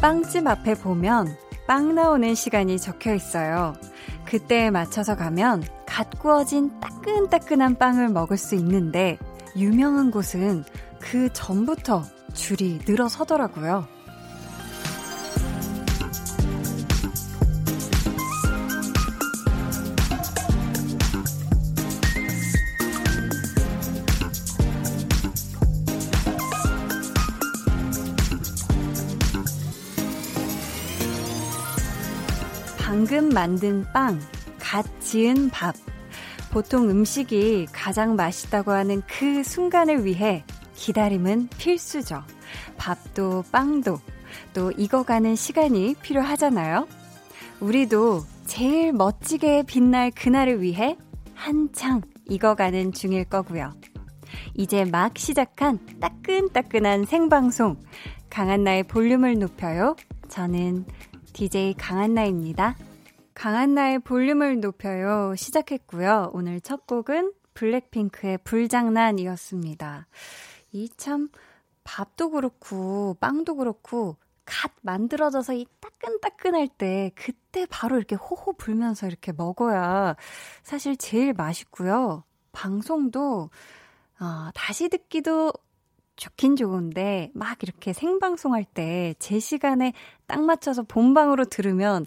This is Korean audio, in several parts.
빵집 앞에 보면 빵 나오는 시간이 적혀 있어요. 그때에 맞춰서 가면 갓 구워진 따끈따끈한 빵을 먹을 수 있는데 유명한 곳은 그 전부터 줄이 늘어서더라고요. 방금 만든 빵, 갓 지은 밥. 보통 음식이 가장 맛있다고 하는 그 순간을 위해 기다림은 필수죠. 밥도 빵도 또 익어가는 시간이 필요하잖아요. 우리도 제일 멋지게 빛날 그날을 위해 한창 익어가는 중일 거고요. 이제 막 시작한 따끈따끈한 생방송 강한나의 볼륨을 높여요. 저는 DJ 강한나입니다. 강한 나의 볼륨을 높여요. 시작했고요. 오늘 첫 곡은 블랙핑크의 불장난이었습니다. 이 참, 밥도 그렇고, 빵도 그렇고, 갓 만들어져서 이 따끈따끈할 때, 그때 바로 이렇게 호호 불면서 이렇게 먹어야 사실 제일 맛있고요. 방송도, 어, 다시 듣기도 좋긴 좋은데 막 이렇게 생방송할 때 제 시간에 딱 맞춰서 본방으로 들으면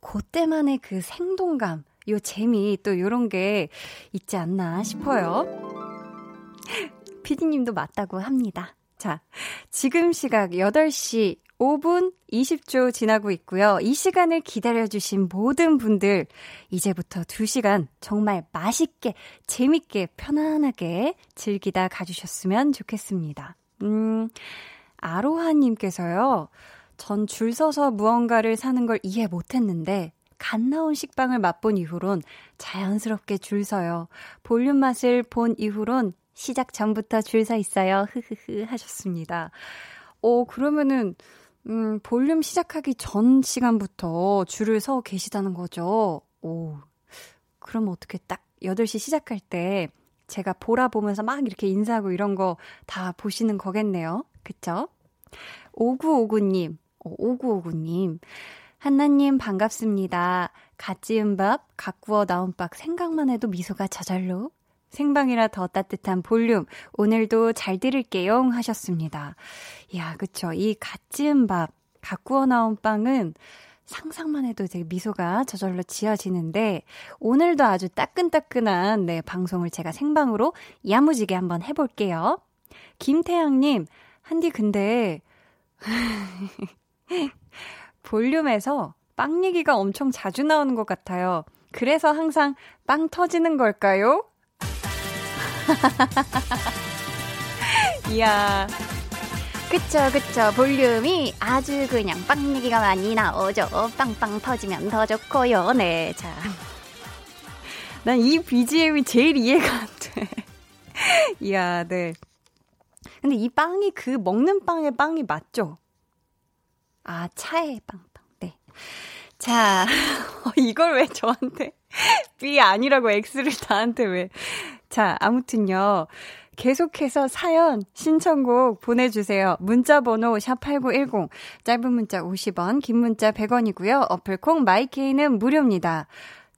그때만의 그 생동감, 요 재미 또 요런 게 있지 않나 싶어요. 피디님도 맞다고 합니다. 자, 지금 시각 8시 5분 20초 지나고 있고요. 이 시간을 기다려주신 모든 분들, 이제부터 2시간 정말 맛있게, 재밌게, 편안하게 즐기다 가주셨으면 좋겠습니다. 음, 아로하님께서요, 전 줄 서서 무언가를 사는 걸 이해 못했는데, 갓 나온 식빵을 맛본 이후론 자연스럽게 줄 서요. 볼륨 맛을 본 이후론 시작 전부터 줄 서 있어요. 흐흐흐 하셨습니다. 오, 그러면은, 음, 볼륨 시작하기 전 시간부터 줄을 서 계시다는 거죠. 오. 그럼 어떻게 딱 8시 시작할 때 제가 보라 보면서 막 이렇게 인사하고 이런 거 다 보시는 거겠네요. 그쵸? 5959님, 5959님. 한나님 반갑습니다. 갓 지은 밥, 갓 구워 나온 밥 생각만 해도 미소가 저절로. 생방이라 더 따뜻한 볼륨. 오늘도 잘 들을게요. 하셨습니다. 이야, 그쵸. 이 갓 지은 밥, 갓 구워 나온 빵은 상상만 해도 되게 미소가 저절로 지어지는데, 오늘도 아주 따끈따끈한, 네, 방송을 제가 생방으로 야무지게 한번 해볼게요. 김태양님, 한디 근데, 볼륨에서 빵 얘기가 엄청 자주 나오는 것 같아요. 그래서 항상 빵 터지는 걸까요? 이야. 그쵸, 그쵸. 볼륨이 아주 그냥 빵 얘기가 많이 나오죠. 빵빵 터지면 더 좋고요. 네, 자. 난 이 BGM이 제일 이해가 안 돼. 이야, 네. 근데 이 빵이 그 먹는 빵의 빵이 맞죠? 아, 차의 빵빵. 네. 자, 이걸 왜 저한테 B 아니라고 X를 나한테 왜. 자, 아무튼요. 계속해서 사연, 신청곡 보내주세요. 문자번호 샵8910, 짧은 문자 50원, 긴 문자 100원이고요. 어플콩 마이케이는 무료입니다.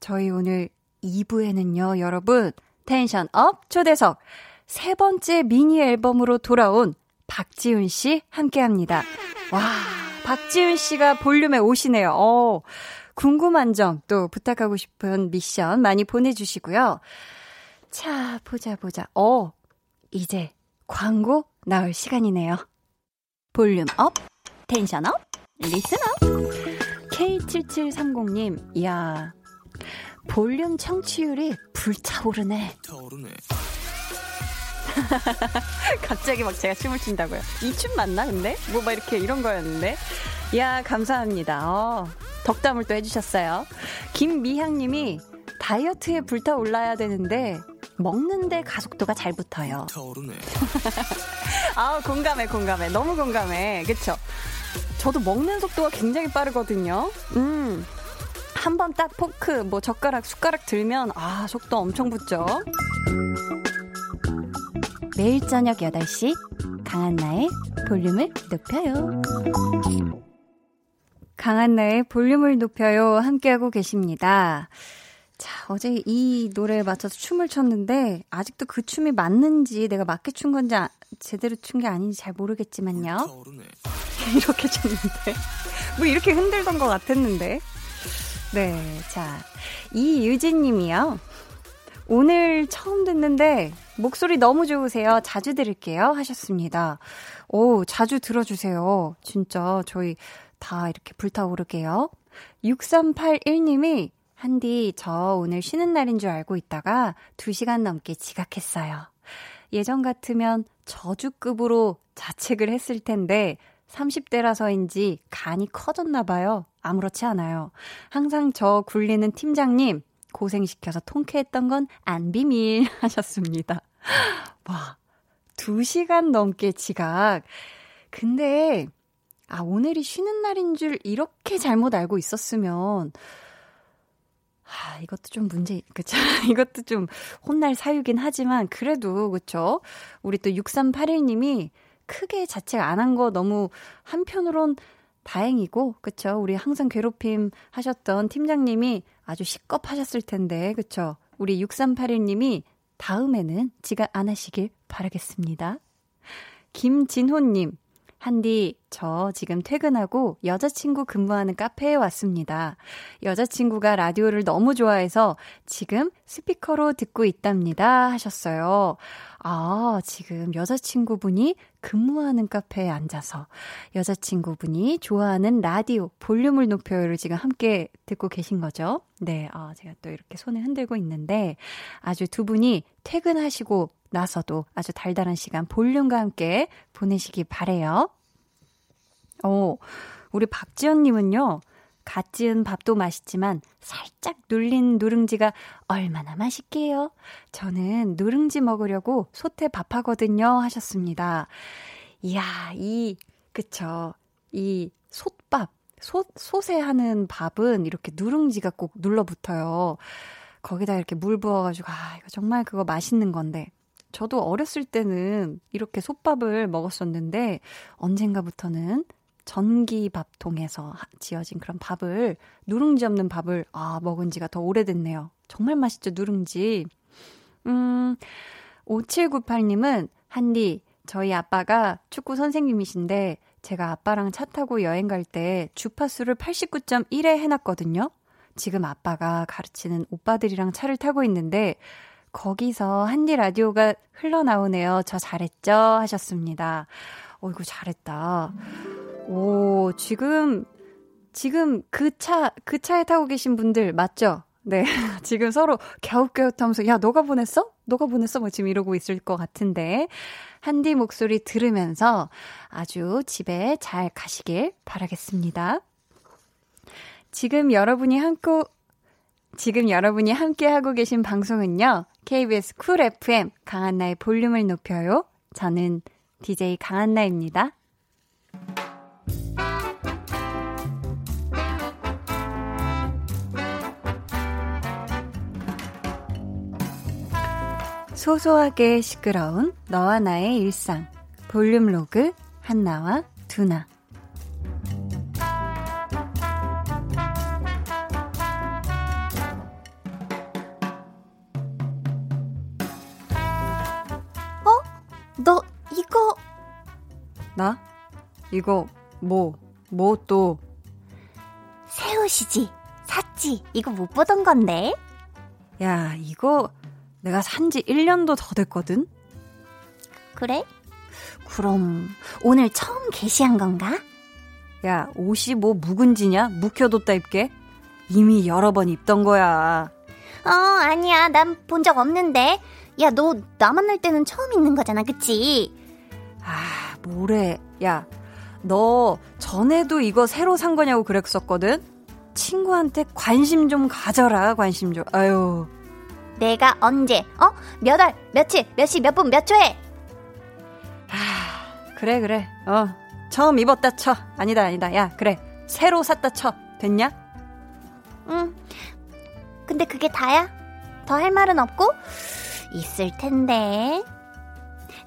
저희 오늘 2부에는요, 여러분, tension up 초대석, 세 번째 미니 앨범으로 돌아온 박지훈 씨 함께 합니다. 와, 박지훈 씨가 볼륨에 오시네요. 어, 궁금한 점 또 부탁하고 싶은 미션 많이 보내주시고요. 자, 보자, 보자. 어, 이제 광고 나올 시간이네요. volume up, tension up, listen up. K7730님, 이야, 볼륨 청취율이 불타오르네. 타오르네. 갑자기 막 제가 춤을 춘다고요. 이 춤 맞나, 근데? 뭐 막 이렇게 이런 거였는데. 이야, 감사합니다. 어, 덕담을 또 해주셨어요. 김미향님이 다이어트에 불타올라야 되는데, 먹는데 가속도가 잘 붙어요. 아, 공감해, 공감해. 너무 공감해. 그쵸? 저도 먹는 속도가 굉장히 빠르거든요. 음. 한 번 딱 포크, 뭐 젓가락, 숟가락 들면, 아, 속도 엄청 붙죠? 매일 저녁 8시, 강한나의 볼륨을 높여요. 강한나의 볼륨을 높여요. 함께하고 계십니다. 자, 어제 이 노래에 맞춰서 춤을 췄는데, 아직도 그 춤이 맞는지, 내가 맞게 춘 건지, 아, 제대로 춘 게 아닌지 잘 모르겠지만요. 이렇게 췄는데. 뭐 이렇게 흔들던 것 같았는데. 네, 자. 이유진 님이요. 오늘 처음 듣는데, 목소리 너무 좋으세요. 자주 들을게요. 하셨습니다. 오, 자주 들어주세요. 진짜 저희 다 이렇게 불타오르게요. 6381님이 한디, 저 오늘 쉬는 날인 줄 알고 있다가 2시간 넘게 지각했어요. 예전 같으면 저주급으로 자책을 했을 텐데 30대라서인지 간이 커졌나 봐요. 아무렇지 않아요. 항상 저 굴리는 팀장님 고생시켜서 통쾌했던 건 안 비밀 하셨습니다. 와, 2시간 넘게 지각. 근데 아, 오늘이 쉬는 날인 줄 이렇게 잘못 알고 있었으면, 아, 이것도 좀 문제, 그쵸? 이것도 좀 혼날 사유긴 하지만, 그래도, 그쵸? 우리 또 6381님이 크게 자책 안 한 거 너무 한편으론 다행이고, 그쵸? 우리 항상 괴롭힘 하셨던 팀장님이 아주 시겁 하셨을 텐데, 그쵸? 우리 6381님이 다음에는 지각 안 하시길 바라겠습니다. 김진호님, 한디, 저 지금 퇴근하고 여자친구 근무하는 카페에 왔습니다. 여자친구가 라디오를 너무 좋아해서 지금 스피커로 듣고 있답니다. 하셨어요. 아, 지금 여자친구분이 근무하는 카페에 앉아서 여자친구분이 좋아하는 라디오 볼륨을 높여요를 지금 함께 듣고 계신 거죠. 네, 아, 제가 또 이렇게 손을 흔들고 있는데 아주 두 분이 퇴근하시고 나서도 아주 달달한 시간 볼륨과 함께 보내시기 바래요. 어, 우리 박지연 님은요, 갓 지은 밥도 맛있지만 살짝 눌린 누룽지가 얼마나 맛있게요. 저는 누룽지 먹으려고 소태 밥하거든요. 하셨습니다. 이야, 이, 그쵸. 이 솥밥, 솥, 솥에 하는 밥은 이렇게 누룽지가 꼭 눌러붙어요. 거기다 이렇게 물 부어가지고, 아, 이거 정말 그거 맛있는 건데. 저도 어렸을 때는 이렇게 솥밥을 먹었었는데, 언젠가부터는 전기밥통에서 지어진 그런 밥을, 누룽지 없는 밥을, 아, 먹은 지가 더 오래됐네요. 정말 맛있죠, 누룽지. 음, 5798님은, 한디, 저희 아빠가 축구 선생님이신데, 제가 아빠랑 차 타고 여행 갈 때 주파수를 89.1에 해놨거든요. 지금 아빠가 가르치는 오빠들이랑 차를 타고 있는데, 거기서 한디 라디오가 흘러나오네요. 저 잘했죠? 하셨습니다. 어이구, 잘했다. 오, 지금, 지금 그 차, 그 차에 타고 계신 분들 맞죠? 네. 지금 서로 갸웃갸웃 하면서, 야, 너가 보냈어? 너가 보냈어? 뭐 지금 이러고 있을 것 같은데. 한디 목소리 들으면서 아주 집에 잘 가시길 바라겠습니다. 지금 여러분이 함께, 지금 여러분이 함께 하고 계신 방송은요. KBS 쿨 FM 강한나의 볼륨을 높여요. 저는 DJ 강한나입니다. 소소하게 시끄러운 너와 나의 일상. 볼륨 로그 한나와 두나. 너 이거 나? 이거 뭐? 뭐 또? 새 옷이지. 샀지. 이거 못 보던 건데. 야, 이거 내가 산지 1년도 더 됐거든? 그래? 그럼 오늘 처음 게시한 건가? 야, 옷이 뭐 묵은지냐? 묵혀뒀다 입게? 이미 여러 번 입던 거야. 어, 아니야. 난 본 적 없는데. 야, 너 나 만날 때는 처음 입는 거잖아, 그치? 아, 뭐래. 야, 너 전에도 이거 새로 산 거냐고 그랬었거든? 친구한테 관심 좀 가져라, 관심 좀. 아유. 내가 언제, 어? 몇 월, 며칠, 몇 시, 몇 분, 몇 초에? 아, 그래, 그래. 어. 처음 입었다 쳐. 아니다, 아니다. 야, 그래. 새로 샀다 쳐. 됐냐? 응. 근데 그게 다야? 더 할 말은 없고? 있을 텐데.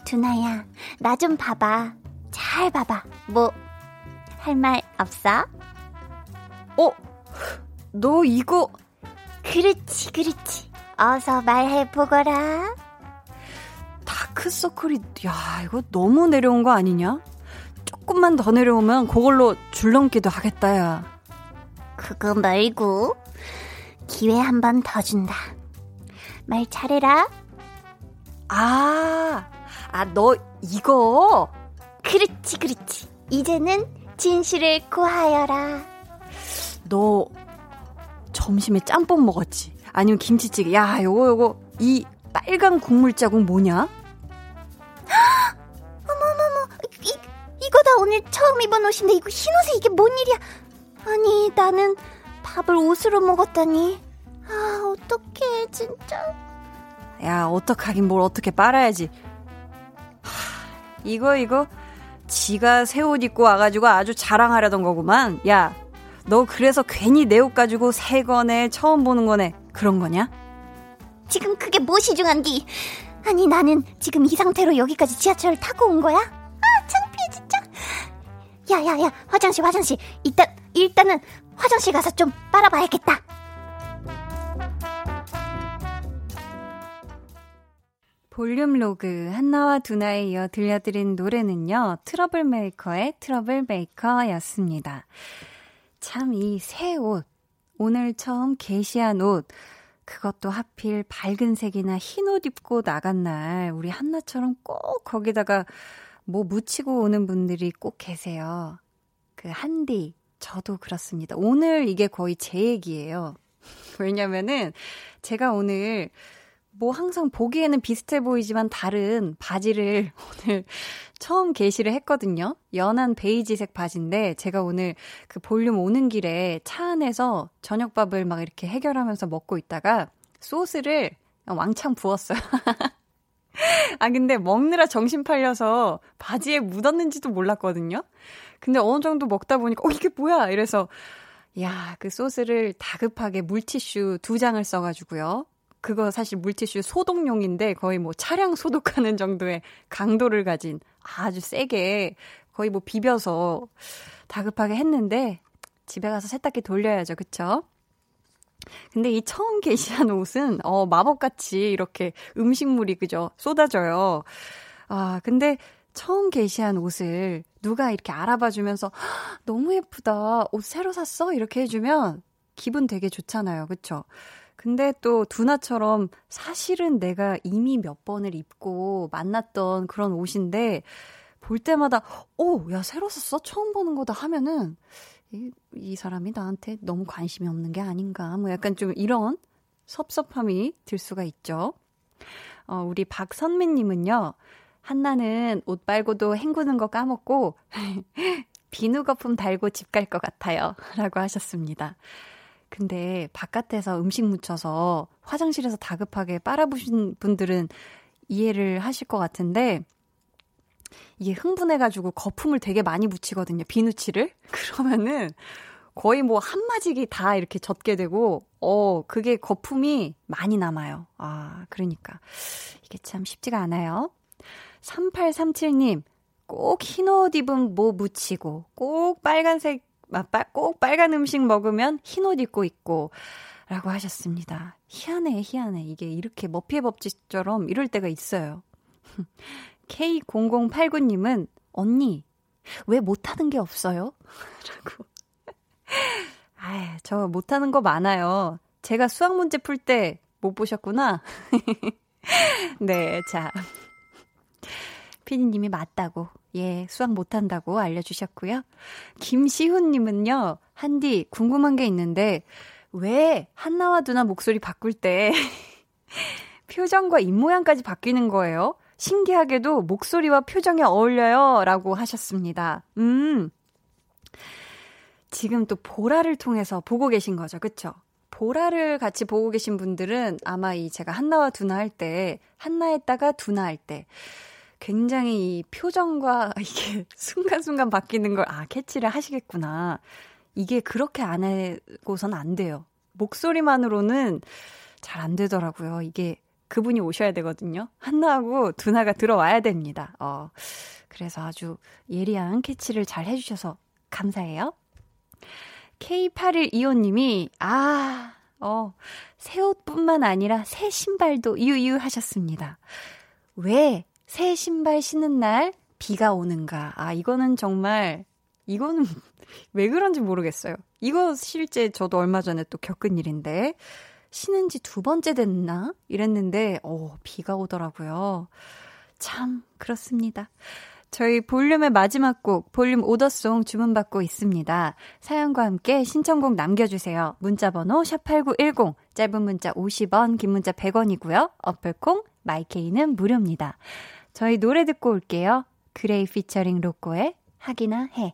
두나야, 나 좀 봐봐. 잘 봐봐. 뭐, 할 말 없어? 어? 너 이거. 그렇지, 그렇지. 어서 말해보거라. 다크서클이, 야, 이거 너무 내려온 거 아니냐? 조금만 더 내려오면 그걸로 줄넘기도 하겠다, 야. 그거 말고, 기회 한 번 더 준다. 말 잘해라. 아, 아, 너 이거? 그렇지, 그렇지. 이제는 진실을 구하여라. 너 점심에 짬뽕 먹었지? 아니면 김치찌개? 야, 요거, 요거, 이 빨간 국물 자국 뭐냐? 어머머머, 이, 이거 다 오늘 처음 입은 옷인데 이거 흰 옷에 이게 뭔 일이야? 아니, 나는 밥을 옷으로 먹었다니. 아, 어떡해, 진짜. 야, 어떡하긴 뭘 어떻게 빨아야지. 하, 이거, 이거, 지가 새 옷 입고 와가지고 아주 자랑하려던 거구만. 야, 너 그래서 괜히 내 옷 가지고 새 거네, 처음 보는 거네. 그런 거냐? 지금 그게 무엇이 중한디? 아니, 나는 지금 이 상태로 여기까지 지하철을 타고 온 거야? 아, 창피해, 진짜. 야, 야, 야, 화장실, 화장실. 일단, 일단은 화장실 가서 좀 빨아봐야겠다. 볼륨 로그 한나와 두나에 이어 들려드린 노래는요. 트러블 메이커의 트러블 메이커였습니다. 참 이 새 옷, 오늘 처음 개시한 옷, 그것도 하필 밝은 색이나 흰 옷 입고 나간 날 우리 한나처럼 꼭 거기다가 뭐 묻히고 오는 분들이 꼭 계세요. 그 한디, 저도 그렇습니다. 오늘 이게 거의 제 얘기예요. 왜냐면은 제가 오늘 뭐 항상 보기에는 비슷해 보이지만 다른 바지를 오늘 처음 게시를 했거든요. 연한 베이지색 바지인데 제가 오늘 그 볼륨 오는 길에 차 안에서 저녁밥을 막 이렇게 해결하면서 먹고 있다가 소스를 왕창 부었어요. 아, 근데 먹느라 정신 팔려서 바지에 묻었는지도 몰랐거든요. 근데 어느 정도 먹다 보니까, 어, 이게 뭐야? 이래서, 야, 그 소스를 다급하게 물티슈 두 장을 써가지고요. 그거 사실 물티슈 소독용인데 거의 뭐 차량 소독하는 정도의 강도를 가진 아주 세게 거의 뭐 비벼서 다급하게 했는데 집에 가서 세탁기 돌려야죠. 그쵸? 근데 이 처음 게시한 옷은 어 마법같이 이렇게 음식물이 그죠? 쏟아져요. 아, 근데 처음 게시한 옷을 누가 이렇게 알아봐 주면서 너무 예쁘다. 옷 새로 샀어? 이렇게 해 주면 기분 되게 좋잖아요. 그쵸? 근데 또 두나처럼 사실은 내가 이미 몇 번을 입고 만났던 그런 옷인데 볼 때마다 오, 야 새로 샀어? 처음 보는 거다 하면은 이, 이 사람이 나한테 너무 관심이 없는 게 아닌가 뭐 약간 좀 이런 섭섭함이 들 수가 있죠. 어, 우리 박선미님은요. 한나는 옷 빨고도 헹구는 거 까먹고 비누 거품 달고 집 갈 것 같아요. 라고 하셨습니다. 근데 바깥에서 음식 묻혀서 화장실에서 다급하게 빨아보신 분들은 이해를 하실 것 같은데 이게 흥분해가지고 거품을 되게 많이 묻히거든요. 비누칠을. 그러면은 거의 뭐 한마디기 다 이렇게 젖게 되고, 어, 그게 거품이 많이 남아요. 아, 그러니까. 이게 참 쉽지가 않아요. 3837님, 꼭 흰 옷 입은 뭐 묻히고, 꼭 빨간색 꼭 빨간 음식 먹으면 흰 옷 입고 있고, 라고 하셨습니다. 희한해, 희한해. 이게 이렇게 머피의 법칙처럼 이럴 때가 있어요. K0089님은, 언니, 왜 못하는 게 없어요? 라고. 아, 저 못하는 거 많아요. 제가 수학 문제 풀 때 못 보셨구나. 네, 자. 피디님이 맞다고 예, 수학 못한다고 알려주셨고요. 김시훈님은요, 한디, 궁금한 게 있는데, 왜 한나와 두나 목소리 바꿀 때, 표정과 입모양까지 바뀌는 거예요? 신기하게도 목소리와 표정이 어울려요. 라고 하셨습니다. 음. 지금 또 보라를 통해서 보고 계신 거죠. 그쵸? 보라를 같이 보고 계신 분들은 아마 이 제가 한나와 두나 할 때, 한나 했다가 두나 할 때, 굉장히 이 표정과 이게 순간순간 바뀌는 걸, 아, 캐치를 하시겠구나. 이게 그렇게 안 하고선 안 돼요. 목소리만으로는 잘 안 되더라고요. 이게 그분이 오셔야 되거든요. 한나하고 두나가 들어와야 됩니다. 어, 그래서 아주 예리한 캐치를 잘 해주셔서 감사해요. K8125님이, 아, 어, 새 옷뿐만 아니라 새 신발도 유유 하셨습니다. 왜 새 신발 신는 날 비가 오는가? 아, 이거는 정말, 이거는 왜 그런지 모르겠어요. 이거 실제 저도 얼마 전에 또 겪은 일인데, 신은 지 두 번째 됐나? 이랬는데, 어, 비가 오더라고요. 참, 그렇습니다. 저희 볼륨의 마지막 곡, 볼륨 order song 주문받고 있습니다. 사연과 함께 신청곡 남겨주세요. 문자번호 샵8910, 짧은 문자 50원, 긴 문자 100원이고요. 어플콩, 마이케이는 무료입니다. 저희 노래 듣고 올게요. 그레이 피처링 로꼬의 하기나 해.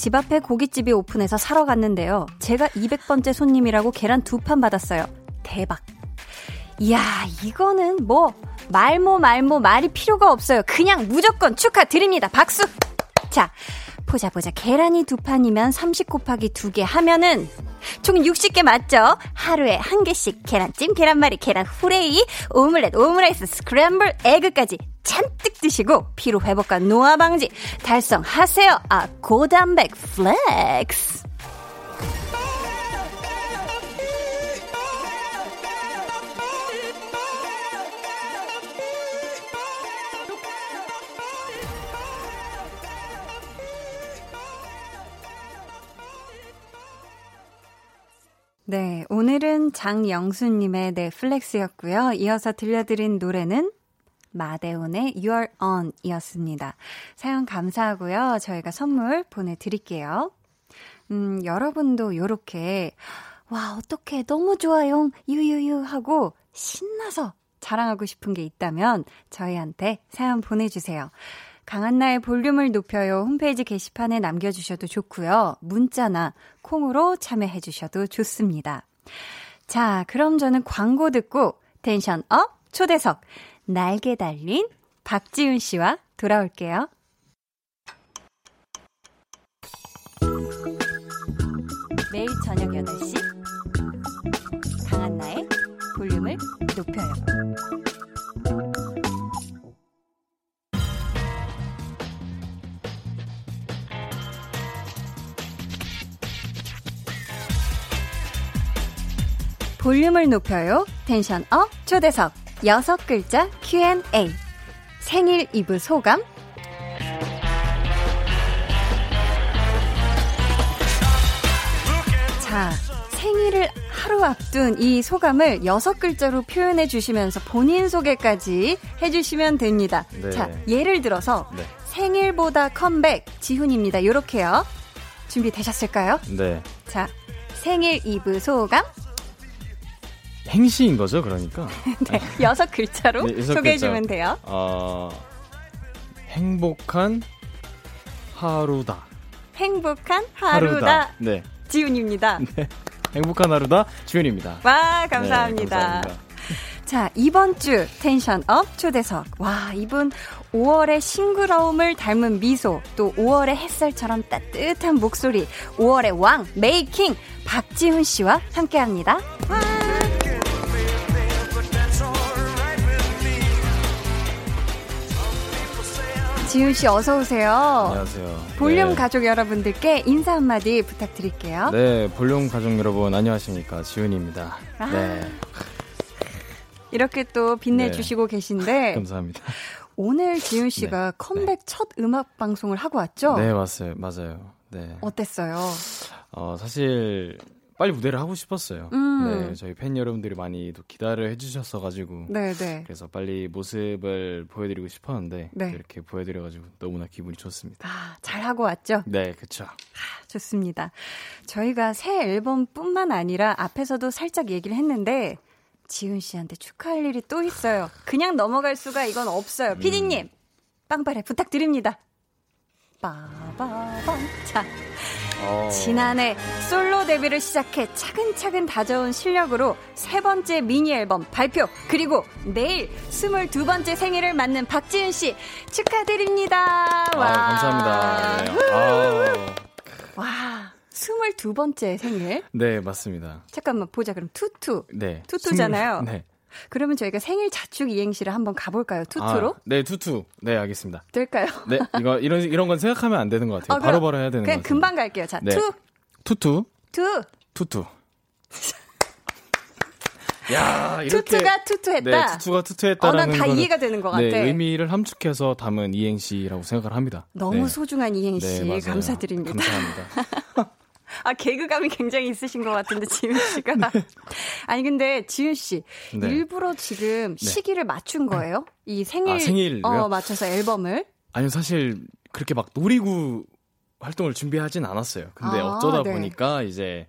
집 앞에 고깃집이 오픈해서 사러 갔는데요. 제가 200번째 손님이라고 계란 두 판 받았어요. 대박. 이야, 이거는 뭐, 말모 말모 말이 필요가 없어요. 그냥 무조건 축하드립니다. 박수! 자, 보자 보자. 계란이 두 판이면 30 곱하기 2개 하면은 총 60개 맞죠? 하루에 한 개씩 계란찜, 계란말이, 계란 후라이, 오믈렛, 오므라이스, 스크램블 에그까지 잔뜩 드시고 피로 회복과 노화 방지 달성하세요. 아, 고단백 flex. 네, 오늘은 장영수님의 flex였고요. 이어서 들려드린 노래는 마데온의 You're On 이었습니다. 사연 감사하고요. 저희가 선물 보내드릴게요. 음, 여러분도 요렇게, 와, 어떡해, 너무 좋아요, 유유유 하고 신나서 자랑하고 싶은 게 있다면 저희한테 사연 보내주세요. 강한나의 볼륨을 높여요 홈페이지 게시판에 남겨주셔도 좋고요. 문자나 콩으로 참여해주셔도 좋습니다. 자, 그럼 저는 광고 듣고 tension up 초대석 날개 달린 박지훈 씨와 돌아올게요. 매일 저녁 8시 강한나의 볼륨을 높여요. 볼륨을 높여요. tension up 초대석 여섯 글자 Q&A 생일 이브 소감 자 생일을 하루 앞둔 이 소감을 여섯 글자로 표현해 주시면서 본인 소개까지 해주시면 됩니다. 네. 자 예를 들어서 네. 생일보다 컴백 지훈입니다. 요렇게요. 준비되셨을까요? 네. 자 생일 이브 소감 행시인 거죠, 그러니까. 네, 여섯 글자로 네, 소개해주면 돼요. 어, 행복한 하루다. 행복한 하루다. 하루다. 네. 지훈입니다. 네. 행복한 하루다. 지훈입니다. 와, 감사합니다. 네, 감사합니다. 자, 이번 주 tension up 초대석. 와, 이분 5월의 싱그러움을 닮은 미소, 또 5월의 햇살처럼 따뜻한 목소리, 5월의 왕, May King, 박지훈 씨와 함께 합니다. 와. 지훈 씨 어서 오세요. 안녕하세요. 볼륨 네. 가족 여러분들께 인사 한마디 부탁드릴게요. 네, 볼륨 가족 여러분 안녕하십니까 지훈입니다. 아. 네. 이렇게 또 빛내주시고 네. 계신데 감사합니다. 오늘 지훈 씨가 네. 컴백 네. 첫 음악 방송을 하고 왔죠? 네, 맞아요. 맞아요. 네. 어땠어요? 어, 사실 빨리 무대를 하고 싶었어요. 음. 네, 저희 팬 여러분들이 많이 또 기다려 해주셨어가지고. 네, 네. 그래서 빨리 모습을 보여드리고 싶었는데 네. 이렇게 보여드려가지고 너무나 기분이 좋습니다. 아, 잘 하고 왔죠? 네, 그쵸. 좋습니다. 저희가 새 앨범뿐만 아니라 앞에서도 살짝 얘기를 했는데 지훈 씨한테 축하할 일이 또 있어요. 그냥 넘어갈 수가 이건 없어요. 피디님, 빵빠레 부탁드립니다. 빠바밤. 자, 어, 지난해 솔로 데뷔를 시작해 차근차근 다져온 실력으로 세 번째 미니 앨범 발표 그리고 내일 22번째 생일을 맞는 박지윤 씨 축하드립니다. 아, 와. 감사합니다. 네. 아우. 와. 22번째 생일? 네, 맞습니다. 잠깐만 보자. 그럼 two two. 네. two two잖아요. 스물- 네. 그러면 저희가 생일 자축 이행시를 한번 가볼까요? two two로? 아, 네, two two. 네, 알겠습니다. 될까요? 네, 이거 이런 이런 건 생각하면 안 되는 것 같아요. 어, 바로바로 해야 되는 것 그냥 같아요. 금방 갈게요. 자, 네. two, two two, two. two two. 야, 이렇게 two two가 two two했다. 네, 투투가 투투했다라는 어, 거는 이해가 되는 것 같아. 네, 의미를 함축해서 담은 이행시라고 생각을 합니다. 너무 네. 소중한 이행시 네. 감사드립니다. 감사합니다. 아 개그감이 굉장히 있으신 것 같은데 지윤 씨가 아니 근데 지윤 씨 네. 일부러 지금 시기를 맞춘 거예요? 이 생일 아, 생일로요? 어, 맞춰서 앨범을 아니요, 사실 그렇게 막 노리고 활동을 준비하진 않았어요. 근데 아, 어쩌다 네. 보니까 이제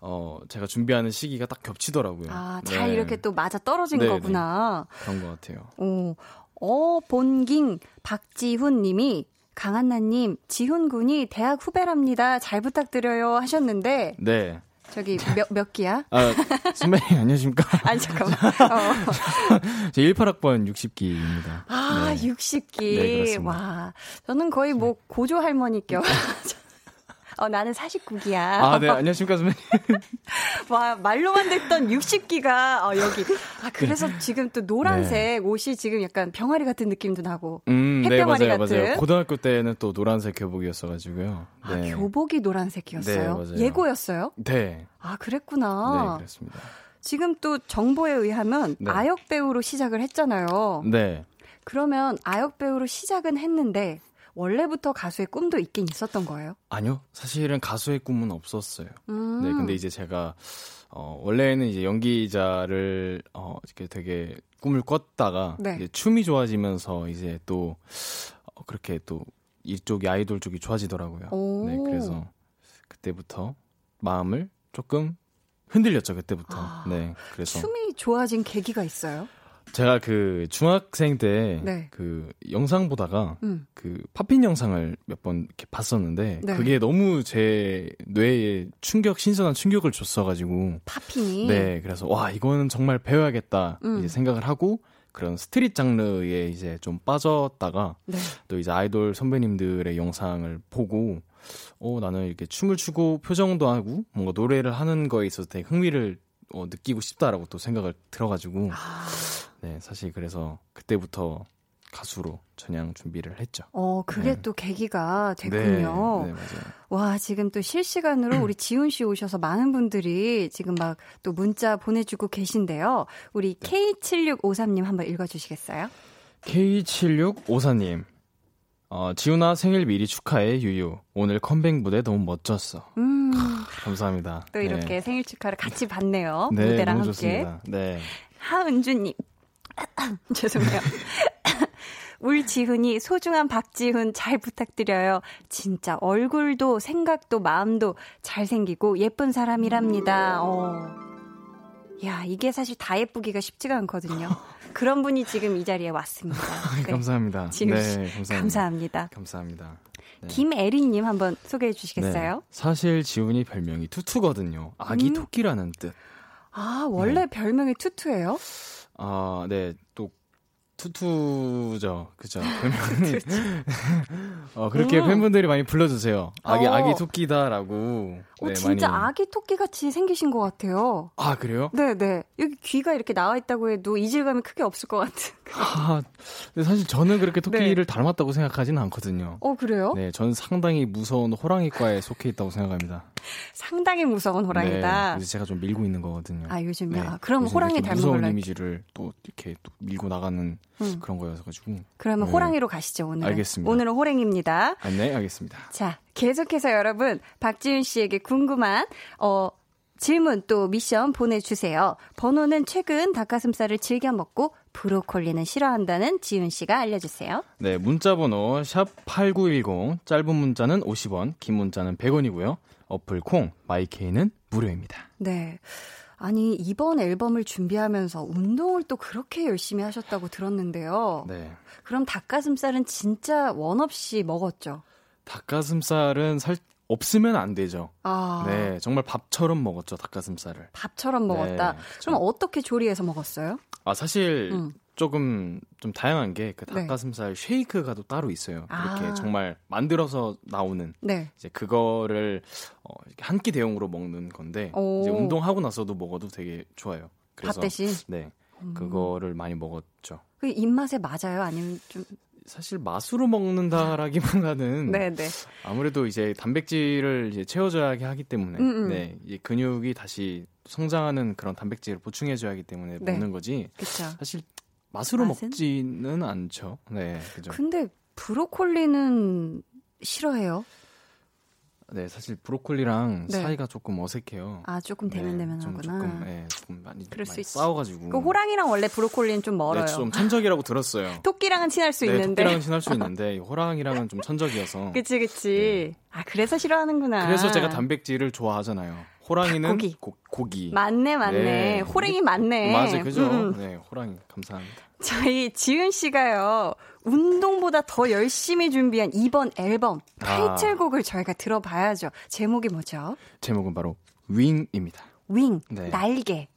어 제가 준비하는 시기가 딱 겹치더라고요. 아잘 네, 이렇게 또 맞아 떨어진 네, 네. 거구나. 그런 것 같아요. 오, 어 본깅 박지훈님이 강한나님 지훈 군이 대학 후배랍니다. 잘 부탁드려요 하셨는데 네. 저기 몇 몇 기야? 아, 선배님 안녕하십니까? 아니 잠깐만. 어. 제 18학번 60기입니다. 아, 네. 60기. 네, 그렇습니다. 와. 저는 거의 뭐 고조 할머니격. 어, 나는 49기야. 아, 네, 안녕하십니까, 선배님. 와, 말로만 듣던 60기가 어, 여기. 아, 그래서 네. 지금 또 노란색 옷이 지금 약간 병아리 같은 느낌도 나고. 음, 네, 햇병아리 맞아요, 같은. 맞아요. 고등학교 때는 또 노란색 교복이었어가지고요. 아, 네. 교복이 노란색이었어요. 네, 맞아요. 예고였어요? 네. 아, 네, 그랬구나. 그렇습니다. 지금 또 정보에 의하면 네. 아역 배우로 시작을 했잖아요. 네. 그러면 아역 배우로 시작은 했는데 원래부터 가수의 꿈도 있긴 있었던 거예요? 아니요, 사실은 가수의 꿈은 없었어요. 음. 네, 근데 이제 제가, 어, 원래는 이제 연기자를, 어, 이렇게 되게 꿈을 꿨다가, 네. 이제 춤이 좋아지면서 이제 또, 어, 그렇게 또, 이쪽이 아이돌 쪽이 좋아지더라고요. 오. 네, 그래서 그때부터 마음을 조금 흔들렸죠, 그때부터. 아, 네, 그래서. 춤이 좋아진 계기가 있어요? 제가 그 중학생 때 네. 그 영상 보다가 음. 그 팝핀 영상을 몇 번 이렇게 봤었는데 네. 그게 너무 제 뇌에 충격 신선한 충격을 줬어가지고 팝핀이. 네 그래서 와 이거는 정말 배워야겠다 음. 이제 생각을 하고 그런 스트릿 장르에 이제 좀 빠졌다가 네. 또 이제 아이돌 선배님들의 영상을 보고 어 나는 이렇게 춤을 추고 표정도 하고 뭔가 노래를 하는 거에 있어서 되게 흥미를 어, 느끼고 싶다라고 또 생각을 들어가지고 아, 네 사실 그래서 그때부터 가수로 전향 준비를 했죠. 어, 그게 네. 또 계기가 네, 됐군요. 네, 맞아요. 와, 지금 또 실시간으로 우리 지훈 씨 오셔서 많은 분들이 지금 막 또 문자 보내주고 계신데요. 우리 네. K7653님 한번 읽어주시겠어요? K7654님. 어, 지훈아 생일 미리 축하해, 유유. 오늘 컴백 무대 너무 멋졌어. 음, 감사합니다. 또 이렇게 네. 생일 축하를 같이 받네요. 네, 무대랑 함께. 좋습니다. 네. 하은주님. 죄송해요. 울지훈이 소중한 박지훈 잘 부탁드려요. 진짜 얼굴도 생각도 마음도 잘생기고 예쁜 사람이랍니다. 어. 야, 이게 사실 다 예쁘기가 쉽지가 않거든요. 그런 분이 지금 이 자리에 왔습니다. 네. 감사합니다. 지훈 씨, 네, 감사합니다. 감사합니다. 감사합니다. 네. 김애리님 한번 소개해 주시겠어요? 네. 사실 지훈이 별명이 투투거든요. 아기 음. 토끼라는 뜻. 아, 원래 별명이 투투예요? 아, 네, 또 투투죠, 그죠? 어 그렇게 음. 팬분들이 많이 불러주세요. 아기 어. 아기 토끼다라고. 어, 네, 진짜 많이. 아기 토끼 같이 생기신 것 같아요. 아 그래요? 네, 네. 여기 귀가 이렇게 나와 있다고 해도 이질감이 크게 없을 것 같은. 아, 근데 사실 저는 그렇게 토끼를 닮았다고 생각하지는 않거든요. 어, 그래요? 네, 저는 상당히 무서운 호랑이과에 속해 있다고 생각합니다. 상당히 무서운 호랑이다. 네, 그래서 제가 좀 밀고 있는 거거든요. 아, 요즘에. 네, 아, 그럼 요즘 호랑이 닮은 무서운 걸로. 이미지를 또 이렇게 또 밀고 나가는 음. 그런 거여가지고. 그러면 네. 호랑이로 가시죠, 오늘. 알겠습니다. 오늘은 호랭입니다. 아, 네, 알겠습니다. 자, 계속해서 여러분, 박지윤 씨에게 궁금한, 어, 질문 또 미션 보내주세요. 번호는 최근 닭가슴살을 즐겨 먹고 브로콜리는 싫어한다는 지훈 씨가 알려주세요. 네, 문자 번호 샵 8910 짧은 문자는 50원, 긴 문자는 100원이고요. 어플 콩 마이케이는 무료입니다. 네. 아니 이번 앨범을 준비하면서 운동을 또 그렇게 열심히 하셨다고 들었는데요. 네. 그럼 닭가슴살은 진짜 원 없이 먹었죠? 닭가슴살은 살 없으면 안 되죠. 아. 네, 정말 밥처럼 먹었죠 닭가슴살을. 밥처럼 먹었다. 네, 그럼 어떻게 조리해서 먹었어요? 아 사실 음. 조금 좀 다양한 게그 네. 닭가슴살 쉐이크가 또 따로 있어요. 이렇게 아. 정말 만들어서 나오는 네. 이제 그거를 어, 한 끼 대용으로 먹는 건데 오. 이제 운동하고 나서도 먹어도 되게 좋아요. 그래서 밥 대신? 네 음. 그거를 많이 먹었죠. 그 입맛에 맞아요? 아니면 좀 사실 맛으로 먹는다라기보다는 네네. 아무래도 이제 단백질을 이제 채워줘야 하기 때문에 음, 음. 네, 이 근육이 다시 성장하는 그런 단백질을 보충해줘야 하기 때문에 네. 먹는 거지 그쵸. 사실 맛으로 맛은? 먹지는 않죠. 네, 그죠. 근데 브로콜리는 싫어해요? 네, 사실 브로콜리랑 네. 사이가 조금 어색해요. 아 조금 네, 대면대면하구나. 좀 조금, 네, 조금 많이, 그럴 수 많이 있지. 싸워가지고. 그 호랑이랑 원래 브로콜리는 좀 멀어요. 네, 좀 천적이라고 들었어요. 토끼랑은 친할 수 네, 있는데. 토끼랑은 친할 수 있는데 이 호랑이랑은 좀 천적이어서. 그치 그치. 아 그래서 싫어하는구나. 네. 그래서 제가 단백질을 좋아하잖아요. 호랑이는 닭고기. 고, 고기. 맞네 맞네. 네. 호랭이 맞네. 맞아요, 그죠? 음. 네, 호랑이 감사합니다. 저희 지은 씨가요. 운동보다 더 열심히 준비한 이번 앨범 아. 타이틀곡을 저희가 들어봐야죠. 제목이 뭐죠? 제목은 바로 윙입니다. 윙, 네. 날개.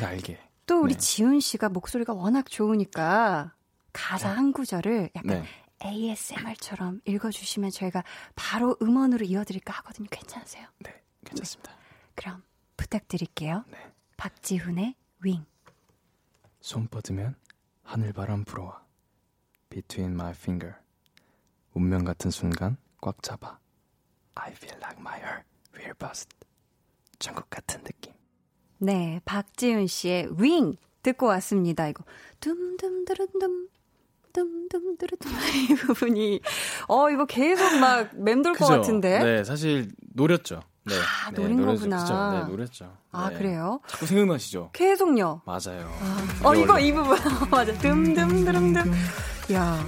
날개. 또 우리 네. 지훈 씨가 목소리가 워낙 좋으니까 가사 한 구절을 약간 네. ASMR처럼 읽어주시면 저희가 바로 음원으로 이어드릴까 하거든요. 괜찮으세요? 네, 괜찮습니다. 그럼 부탁드릴게요. 네. 박지훈의 윙. 손 뻗으면 하늘바람 불어와. Between my finger. 운명 같은 순간 꽉 잡아. I feel like my heart will burst. 천국 같은 느낌. 네, 박지훈 씨의 윙 듣고 왔습니다. 이거 둠둠드름둠 둠둠드름둠 이 부분이 어 이거 계속 막 맴돌 것 같은데. 네, 사실 노렸죠. 네. 아, 네, 노린 노렸죠. 거구나. 그죠? 네, 노렸죠. 아 네. 그래요? 자꾸 생각나시죠? 계속요. 맞아요. 어 이게 이거 이 부분 맞아. 둠둠드름둠. 야.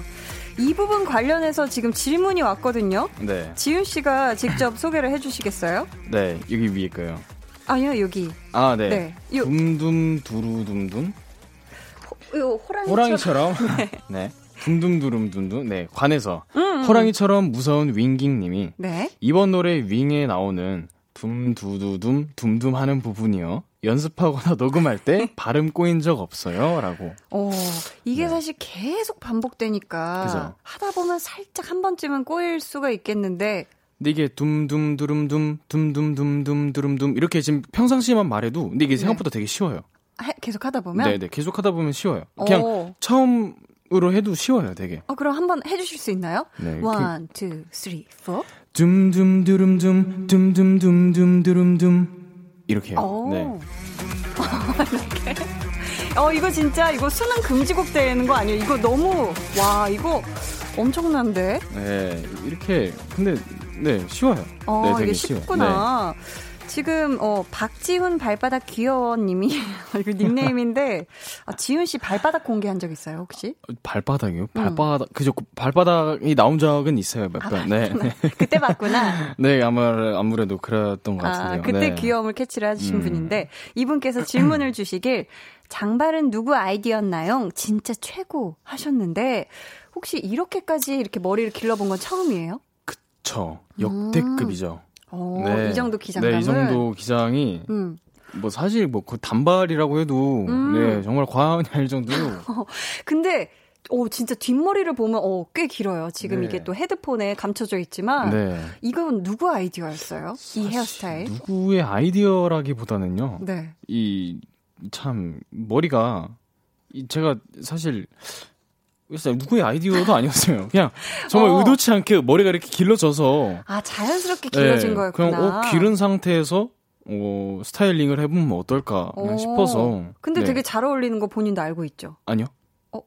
이 부분 관련해서 지금 질문이 왔거든요. 네. 지훈 씨가 직접 소개를 해주시겠어요? 네, 여기 위에 거요. 아니요 여기 아, 네. 네, 요- 둠둠 두루둠둠. 요 호랑이 호랑이처럼. 네. 둠둠두rum둠둠. 네, 관에서 음, 호랑이처럼 무서운 윙깅님이 네. 이번 노래 윙에 나오는 둠두두둠 둠둠 하는 부분이요. 연습하거나 녹음할 때 발음 꼬인 적 없어요.라고. 어, 이게 네. 사실 계속 반복되니까 그죠. 하다 보면 살짝 한 번쯤은 꼬일 수가 있겠는데 근데 이게 둠둠두rum둠 둠둠둠둠두rum둠 이렇게 지금 평상시만 말해도 근데 이게 생각보다 되게 쉬워요. 해- 계속 하다 보면 네, 네. 계속 하다 보면 쉬워요. 그냥 어. 처음 으로 해도 쉬워요, 되게. 어, 그럼 한번 해주실 수 있나요? 네, One, two, three, four. 둠둠두rum둠 둠둠 둠둠두rum둠 이렇게요. 오. 네. 이렇게. 어, 이거 진짜 이거 수능 금지곡 되는 거 아니에요? 이거 너무 와 이거 엄청난데. 네, 이렇게 근데 네, 쉬워요. 어, 네, 이게. 쉽구나. 지금 어 박지훈 발바닥 귀여워님이 이거 닉네임인데 아, 지훈 씨 발바닥 공개한 적 있어요 혹시? 네. 발바닥이요? 발바닥 그죠? 발바닥이 나온 적은 있어요, 몇 번. 네. 네. 그때 봤구나. 네, 아마 아무래도 그랬던 것 같은데요. 아, 그때 네. 귀여움을 캐치를 해주신 음. 분인데 이분께서 질문을 주시길 장발은 누구 아이디어였나요? 진짜 최고 하셨는데 혹시 이렇게까지 이렇게 머리를 길러본 건 처음이에요? 저 역대급이죠. 어, 네. 이 정도 기장감을. 네, 이 정도 기장이 음. 뭐 사실 뭐 그 단발이라고 해도 음. 네 정말 과언이 아닐 정도로 근데 오 진짜 뒷머리를 보면 어, 꽤 길어요. 지금 네. 이게 또 헤드폰에 감춰져 있지만 네. 이건 누구 아이디어였어요? 이 헤어스타일? 누구의 아이디어라기보다는요. 네. 이 참 머리가 이 제가 사실 글쎄요, 누구의 아이디어도 아니었어요. 그냥 정말 어. 의도치 않게 머리가 이렇게 길러져서 아 자연스럽게 길어진 네, 거였구나. 그냥 어 기른 상태에서 어 스타일링을 해보면 어떨까 그냥 오. 싶어서. 근데 네. 되게 잘 어울리는 거 본인도 알고 있죠? 아니요. 어?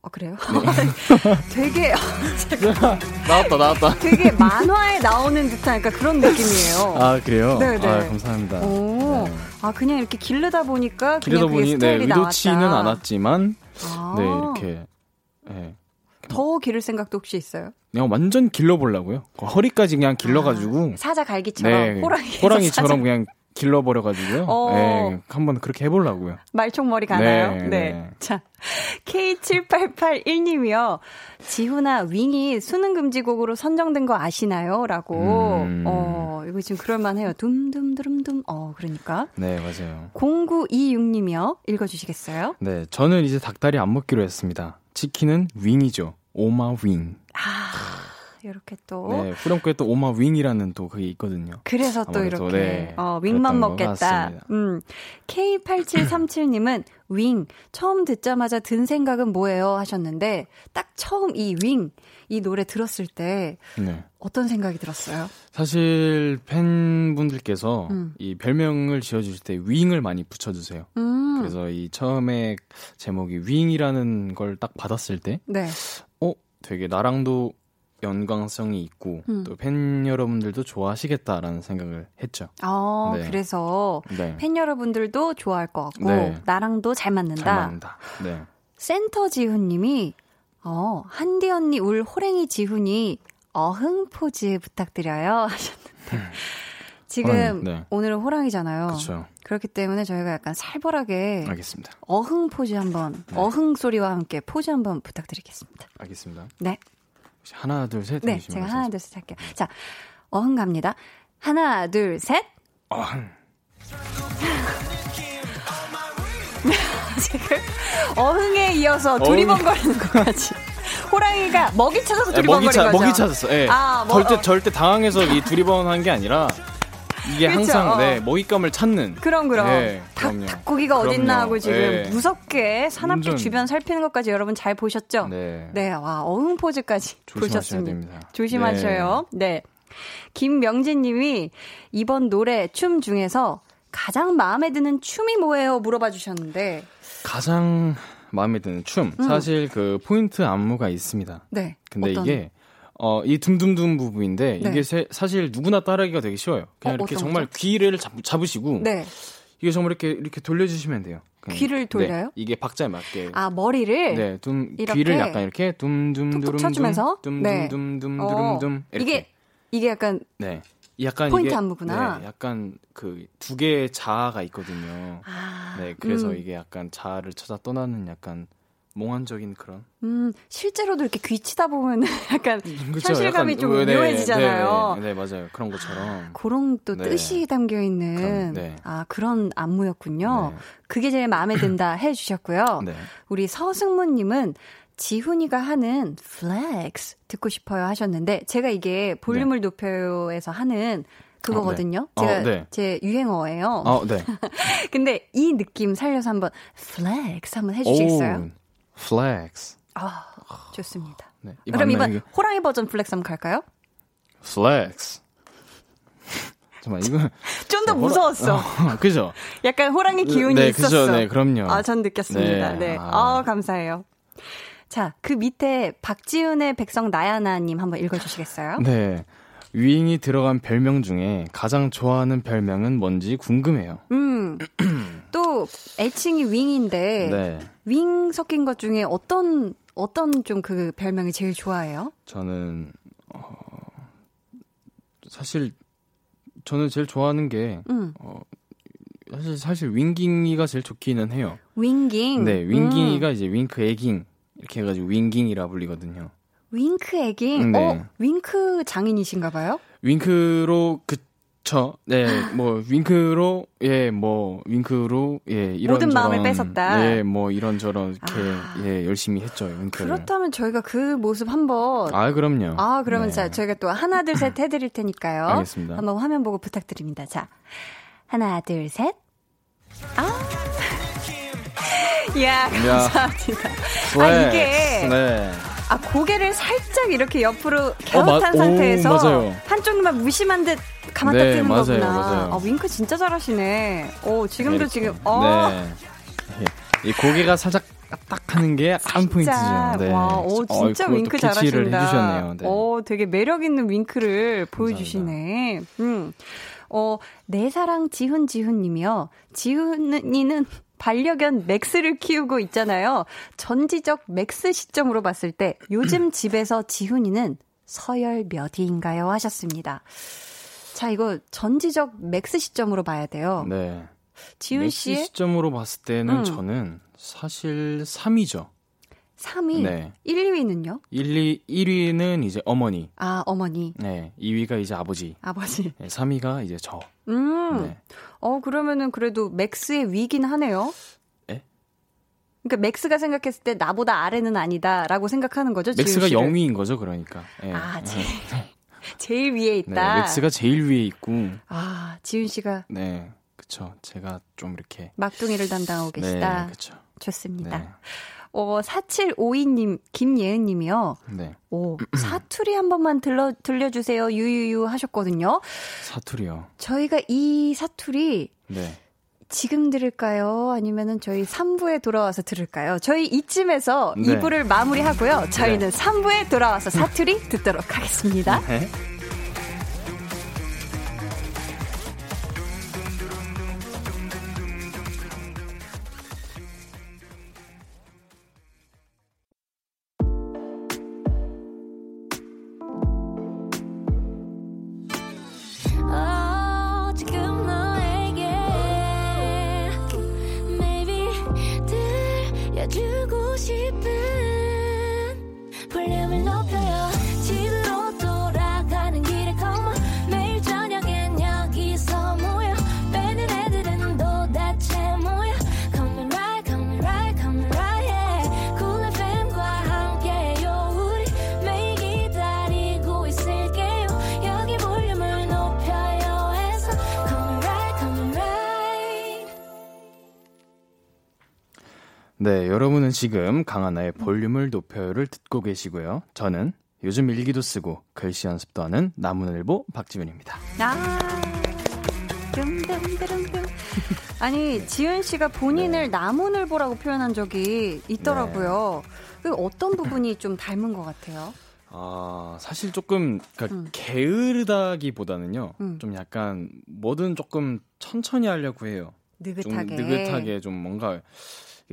어, 그래요? 네. 되게, 나왔다, 나왔다. 되게 만화에 나오는 듯한 약간 그런 느낌이에요. 아, 그래요? 네네. 아, 감사합니다. 오, 네. 아, 그냥 이렇게 기르다 보니까 그냥 그게 보니, 네, 스타일이 의도치는 나왔다. 않았지만, 아, 네, 이렇게, 예. 더 기를 생각도 혹시 있어요? 그냥 완전 길러보려고요. 그 허리까지 그냥 길러가지고, 아, 사자 갈기처럼 네, 호랑이 호랑이 처럼 그냥 길러버려가지고요. 어. 네, 한번 그렇게 해보려고요. 말총머리 가나요? 네, 네. 네. 자, K7881님이요. 지훈아, 윙이 수능금지곡으로 선정된 거 아시나요? 라고. 음. 어, 이거 지금 그럴만해요. 둠둠두름둠. 어, 그러니까. 네, 맞아요. 0926님이요. 읽어주시겠어요? 네, 저는 이제 닭다리 안 먹기로 했습니다. 치킨은 윙이죠. 오마 윙. 아, 이렇게 또. 네, 후렴구에 또 오마 윙이라는 또 그게 있거든요. 그래서 또 아무래도, 이렇게 네, 어, 윙만 먹겠다. 음. K8737님은 윙 처음 듣자마자 든 생각은 뭐예요 하셨는데 딱 처음 이 윙 이 노래 들었을 때 네. 어떤 생각이 들었어요? 사실 팬분들께서 음. 이 별명을 지어주실 때 윙을 많이 붙여주세요. 음. 그래서 이 처음에 제목이 윙이라는 걸 딱 받았을 때, 네. 어, 되게 나랑도 연관성이 있고 음. 또팬 여러분들도 좋아하시겠다라는 생각을 했죠. 어, 네. 그래서 네. 팬 여러분들도 좋아할 것 같고 네. 나랑도 잘 맞는다. 잘 맞는다. 네. 센터 지훈님이 어 한디 언니 울 호랭이 지훈이 어흥 포즈 부탁드려요 하셨는데 지금 호랑이, 네. 오늘은 호랑이잖아요. 그렇죠. 그렇기 때문에 저희가 약간 살벌하게 알겠습니다. 어흥 포즈 한번 네. 어흥 소리와 함께 포즈 한번 부탁드리겠습니다. 알겠습니다. 네, 하나, 둘, 셋. 네, 제가 하나 둘 셋 할게요. 자, 어흥 갑니다. 하나 둘 셋. 어흥. 지금 어흥에 이어서. 두리번거리는 것까지. 호랑이가 먹이 찾아서 네, 두리번거린 찾 거죠. 먹이 찾았어. 예. 아, 뭐, 절대 어. 절대 당황해서 이 두리번 한 게 아니라 이게 그쵸, 항상 어. 네, 먹잇감을 찾는. 그럼 그럼 네, 닭, 그럼요. 닭고기가 그럼요. 어딨나 하고 지금 네. 무섭게 사납게 완전. 주변 살피는 것까지 여러분 잘 보셨죠? 네. 네, 와 어흥 포즈까지 보셨습니다. 됩니다. 조심하셔요. 네. 김명진 님이 이번 노래 춤 중에서 가장 마음에 드는 춤이 뭐예요? 물어봐 주셨는데, 가장 마음에 드는 춤. 음. 사실 그 포인트 안무가 있습니다. 네. 근데 어떤- 이게 어, 이 둠둠둠 부분인데 네. 이게 세- 사실 누구나 따라하기가 되게 쉬워요. 그냥 어, 이렇게 어떤 정말 거죠? 귀를 잡, 잡으시고 네. 이게 정말 이렇게 이렇게 돌려주시면 돼요. 귀를 돌려요? 네, 이게 박자에 맞게. 아 머리를 네, 둠 이렇게 귀를 약간 이렇게 둠둠두름 쳐주면서? 네. 둠둠둠둠둠둠 이렇게. 이게 이게 약간 네. 약간 포인트 이게 안무구나. 네, 약간 그 두 개의 자아가 있거든요. 아, 네, 그래서 음, 이게 약간 자아를 찾아 떠나는 약간 몽환적인 그런 음, 실제로도 이렇게 귀치다 보면 약간 그쵸? 현실감이 약간, 좀 네, 묘해지잖아요. 네, 네, 네, 맞아요. 그런 것처럼. 그런 또 네. 뜻이 담겨 있는 그럼, 네. 아 그런 안무였군요. 네. 그게 제일 마음에 든다 해주셨고요. 네. 우리 서승무님은 지훈이가 하는 flex 듣고 싶어요 하셨는데 제가 이게 볼륨을 높여요에서 하는 그거거든요. 네. 어, 제가 네. 제 유행어예요. 어, 네. 근데 이 느낌 살려서 한번 flex 한번 해주시겠어요? flex. 아 좋습니다. 네. 이 그럼 이번 이게? 호랑이 버전 flex 한번 갈까요? flex. 잠깐만, 이거. 좀더 호라- 무서웠어. 어, 그죠? 약간 호랑이 기운이 네, 있었어. 그죠? 네, 그럼요. 아, 전 느꼈습니다. 네. 네, 아, 아. 감사해요. 자, 그 밑에 박지훈의 백성 나야나님 한번 읽어주시겠어요? 네. 위잉이 들어간 별명 중에 가장 좋아하는 별명은 뭔지 궁금해요. 음. 또 애칭이 윙인데 네. 윙 섞인 것 중에 어떤 어떤 좀 그 별명이 제일 좋아해요? 저는, 어, 사실, 저는 제일 좋아하는 게, 음. 사실, 사실, 윙깅이가 제일 좋기는 해요. 윙깅. 네, 윙깅이가 음. 이제 윙크 애깅. 이렇게 해가지고 윙깅이라 불리거든요. 윙크 애깅. 네. 어, 윙크 장인이신가 봐요? 윙크로 그쵸 네 뭐 윙크로 예 뭐 윙크로 예 이런 모든 마음을 뺏었다. 예 뭐 이런저런 이렇게 아. 예 열심히 했죠 윙크를 그렇다면 저희가 그 모습 한번 아 그럼요 아, 그러면 네. 자, 저희가 또 하나, 둘, 셋 해 드릴 테니까요. 알겠습니다. 한번 화면 보고 부탁드립니다. 자, 하나, 둘, 셋. 아. 이야, 감사합니다. 아, 이게- 네 아, 고개를 살짝 이렇게 옆으로 어, 갸웃한 마- 상태에서 오. 한쪽만 무심한 듯 가만 딱 네, 뜨는 맞아요, 거구나. 맞아요. 아, 윙크 진짜 잘하시네. 오, 지금도 메리코. 지금, 어. 네. 예. 이 고개가 살짝 딱 하는 게 한 포인트죠. 네. 와, 오, 진짜 어, 윙크 잘하신다. 해주셨네요. 네. 오, 되게 매력 있는 윙크를 보여주시네. 음. 어, 내 사랑 지훈 지훈 님이요. 지훈이는 반려견 맥스를 키우고 있잖아요. 전지적 맥스 시점으로 봤을 때 요즘 집에서 지훈이는 서열 몇위인가요? 하셨습니다. 자, 이거 전지적 맥스 시점으로 봐야 돼요. 네. 지훈 씨 시점으로 봤을 때는 음. 저는 사실 3위죠. 3위. 네. 1, 2위는요? 1, 2, 1위는 이제 어머니. 아, 어머니. 네. 2위가 이제 아버지. 아버지. 네, 3위가 이제 저. 음. 네. 어, 그러면은 그래도 맥스의 위긴 하네요. 에? 그러니까 맥스가 생각했을 때 나보다 아래는 아니다라고 생각하는 거죠. 맥스가. 0위인 거죠, 그러니까. 네. 아, 네. 제일, 제일 위에 네, 있다. 맥스가 제일 위에 있고. 아, 지훈 씨가 네. 그쵸. 제가 좀 이렇게. 막둥이를 담당하고 계시다. 네, 그쵸. 좋습니다. 네. 어, 4752님, 김예은 님이요. 네. 오, 사투리 한 번만 들려, 들려주세요. 유유유 하셨거든요. 사투리요. 저희가 이 사투리 네. 지금 들을까요? 아니면은 저희 3부에 돌아와서 들을까요? 저희 이쯤에서 네. 2부를 마무리하고요. 저희는 3부에 돌아와서 사투리 듣도록 하겠습니다. 네. 들려주고 싶은. 볼륨을 높여 네, 여러분은 지금 강하나의 볼륨을 높여요를 듣고 계시고요. 저는 요즘 일기도 쓰고 글씨 연습도 하는 나무늘보 박지훈입니다. 아. 아니, 지은 씨가 본인을 나무늘보라고 표현한 적이 있더라고요. 그 어떤 부분이 좀 닮은 것 같아요? 아, 사실 조금 그러니까 음. 게으르다기보다는요. 음. 좀 약간 뭐든 조금 천천히 하려고 해요. 느긋하게. 좀 느긋하게 좀 뭔가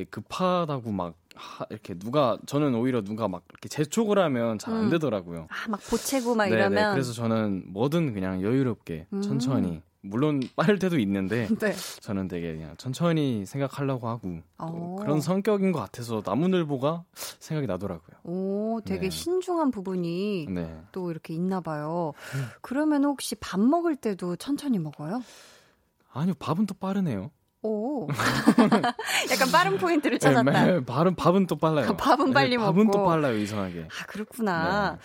급하다고 막 하- 이렇게 누가 저는 오히려 누가 막 이렇게 재촉을 하면 잘안 음. 되더라고요. 아, 막 보채고 막 네네, 이러면. 그래서 저는 뭐든 그냥 여유롭게 음. 천천히 물론 빠를 때도 있는데 네. 저는 되게 그냥 천천히 생각하려고 하고 또 어. 그런 성격인 것 같아서 나무늘보가 생각이 나더라고요. 오, 되게 네. 신중한 부분이 네. 또 이렇게 있나 봐요. 그러면 혹시 밥 먹을 때도 천천히 먹어요? 아니요 밥은 또 빠르네요. 오. 약간 빠른 포인트를 찾았다. 네, 밥은 밥은 또 빨라요. 밥은 빨리 밥은 먹고. 또 빨라요 이상하게. 아, 그렇구나. 네.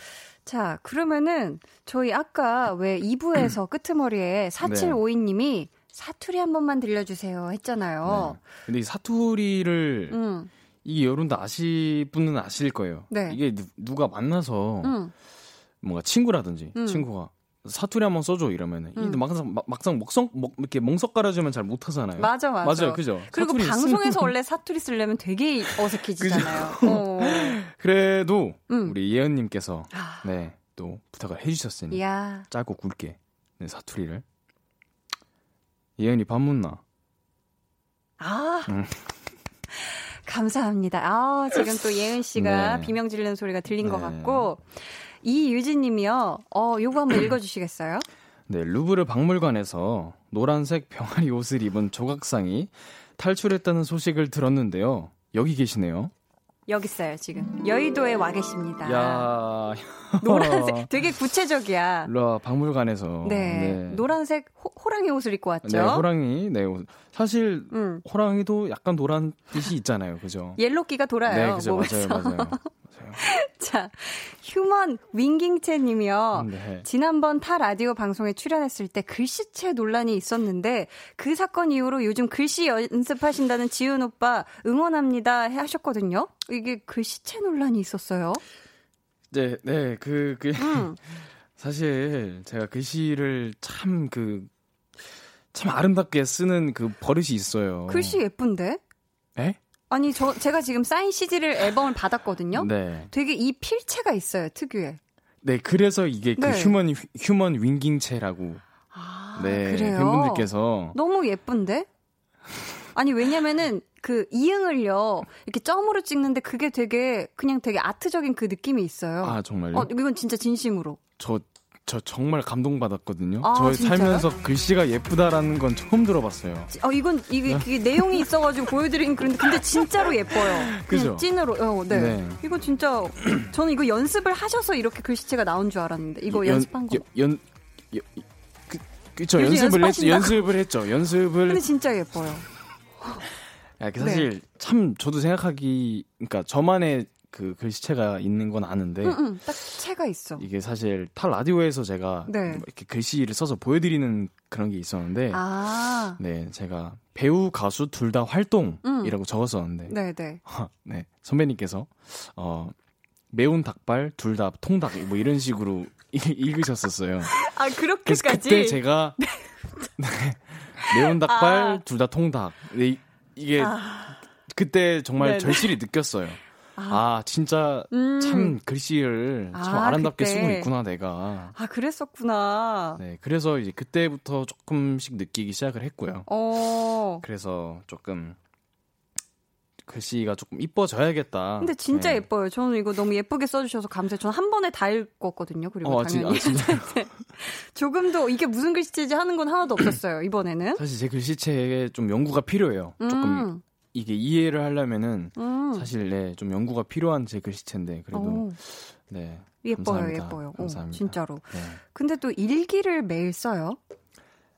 자, 그러면은 저희 아까 왜 2부에서 끄트머리에 4752님이 사투리 한 번만 들려주세요 했잖아요. 네. 근데 이 사투리를 응, 이 여러분도 아실 분은 아실 거예요. 네. 이게 누, 누가 만나서 응. 뭔가 친구라든지 음. 친구가 사투리 한번 써줘 이러면은 음. 이 막상 막- 막상 먹성 먹, 이렇게 멍석 깔아주면 잘 못하잖아요. 맞아, 맞아. 맞아요, 그죠? 그리고 방송에서 쓰는- 원래 사투리 쓰려면 되게 어색해지잖아요. 어. 그래도 음. 우리 예은님께서 아, 네또 부탁을 해주셨으니 이야. 짧고 굵게 네, 사투리를 예은이 밥 묻나? 아. 음. 감사합니다. 아, 지금 또 예은 씨가 네. 비명 지르는 소리가 들린 것 네. 같고, 이유진 님이요. 어, 요거 한번 읽어주시겠어요? 네, 루브르 박물관에서 노란색 병아리 옷을 입은 조각상이 탈출했다는 소식을 들었는데요. 여기 계시네요. 여기 있어요, 지금. 여의도에 와 계십니다. 야, 노란색, 되게 구체적이야. 라 박물관에서 네. 노란색 호, 호랑이 옷을 입고 왔죠. 네, 호랑이. 네, 사실 음. 호랑이도 약간 노란 뜻이 있잖아요. 그죠? 옐로끼가 돌아요. 네, 그죠. 몸에서. 맞아요, 맞아요. 자, 휴먼 윙깅채 님이요. 네. 지난번 타 라디오 방송에 출연했을 때 글씨체 논란이 있었는데 그 사건 이후로 요즘 글씨 연습하신다는 지훈 오빠 응원합니다 하셨거든요. 이게 글씨체 논란이 있었어요. 네, 네, 그, 그, 음. 사실 제가 글씨를 참 그, 참 아름답게 쓰는 그 버릇이 있어요. 글씨 예쁜데? 에? 아니, 저, 제가 지금 사인 CD를 앨범을 받았거든요. 네. 되게 이 필체가 있어요, 특유의. 네, 그래서 이게 그 네. 휴먼 휴먼 윙깅체라고 아, 네, 그래요? 팬분들께서 너무 예쁜데? 아니, 왜냐면은 그 이응을요, 이렇게 점으로 찍는데 그게 되게, 그냥 되게 아트적인 그 느낌이 있어요. 아, 정말요? 어, 이건 진짜 진심으로. 저, 저 정말 감동받았거든요. 아, 저? 살면서 글씨가 예쁘다라는 건 처음 들어봤어요. 어, 이건, 이게, 네. 이게 내용이 있어가지고 보여드린 그런데, 근데 진짜로 예뻐요. 그죠? 찐으로, 어, 네. 네. 이거 진짜, 저는 이거 연습을 하셔서 이렇게 글씨체가 나온 줄 알았는데, 이거 연- 연습한 거. 연, 연, 연 그, 그쵸, 연습을 했, 연습하신다고? 연습을 했죠. 연습을. 근데 진짜 예뻐요. 야, 그 사실 네. 참 저도 생각하기, 그러니까 저만의 그 글씨체가 있는 건 아는데, 응, 응, 딱 체가 있어. 이게 사실 타 라디오에서 제가 네. 뭐 이렇게 글씨를 써서 보여드리는 그런 게 있었는데, 아, 네, 제가 배우, 가수 둘 다 활동이라고 적었었는데, 네네. 네, 선배님께서, 어, 매운 닭발, 둘 다 통닭, 뭐 이런 식으로 읽- 읽으셨었어요. 아, 그렇게까지? 그때 제가, 네, 매운 닭발, 아. 둘다 통닭. 네, 이- 이게, 그때 정말 네네. 절실히 느꼈어요. 아, 진짜 음. 참 글씨를 참 아, 아름답게 그때. 쓰고 있구나, 내가. 아, 그랬었구나. 네, 그래서 이제 그때부터 조금씩 느끼기 시작을 했고요. 어. 그래서 조금 글씨가 조금 이뻐져야겠다. 근데 진짜 네. 예뻐요. 저는 이거 너무 예쁘게 써주셔서 감사해요. 저는 한 번에 다 읽었거든요. 그리고 어, 진- 당연히. 아, 진짜요? 조금도 이게 무슨 글씨인지 하는 건 하나도 없었어요. 이번에는. 사실 제 글씨체에 좀 연구가 필요해요. 조금 음, 이게 이해를 하려면은 음. 사실 네, 좀 연구가 필요한 제 글씨체인데 그래도 오, 네. 예뻐요, 감사합니다. 예뻐요. 오, 감사합니다. 진짜로. 네. 근데 또 일기를 매일 써요.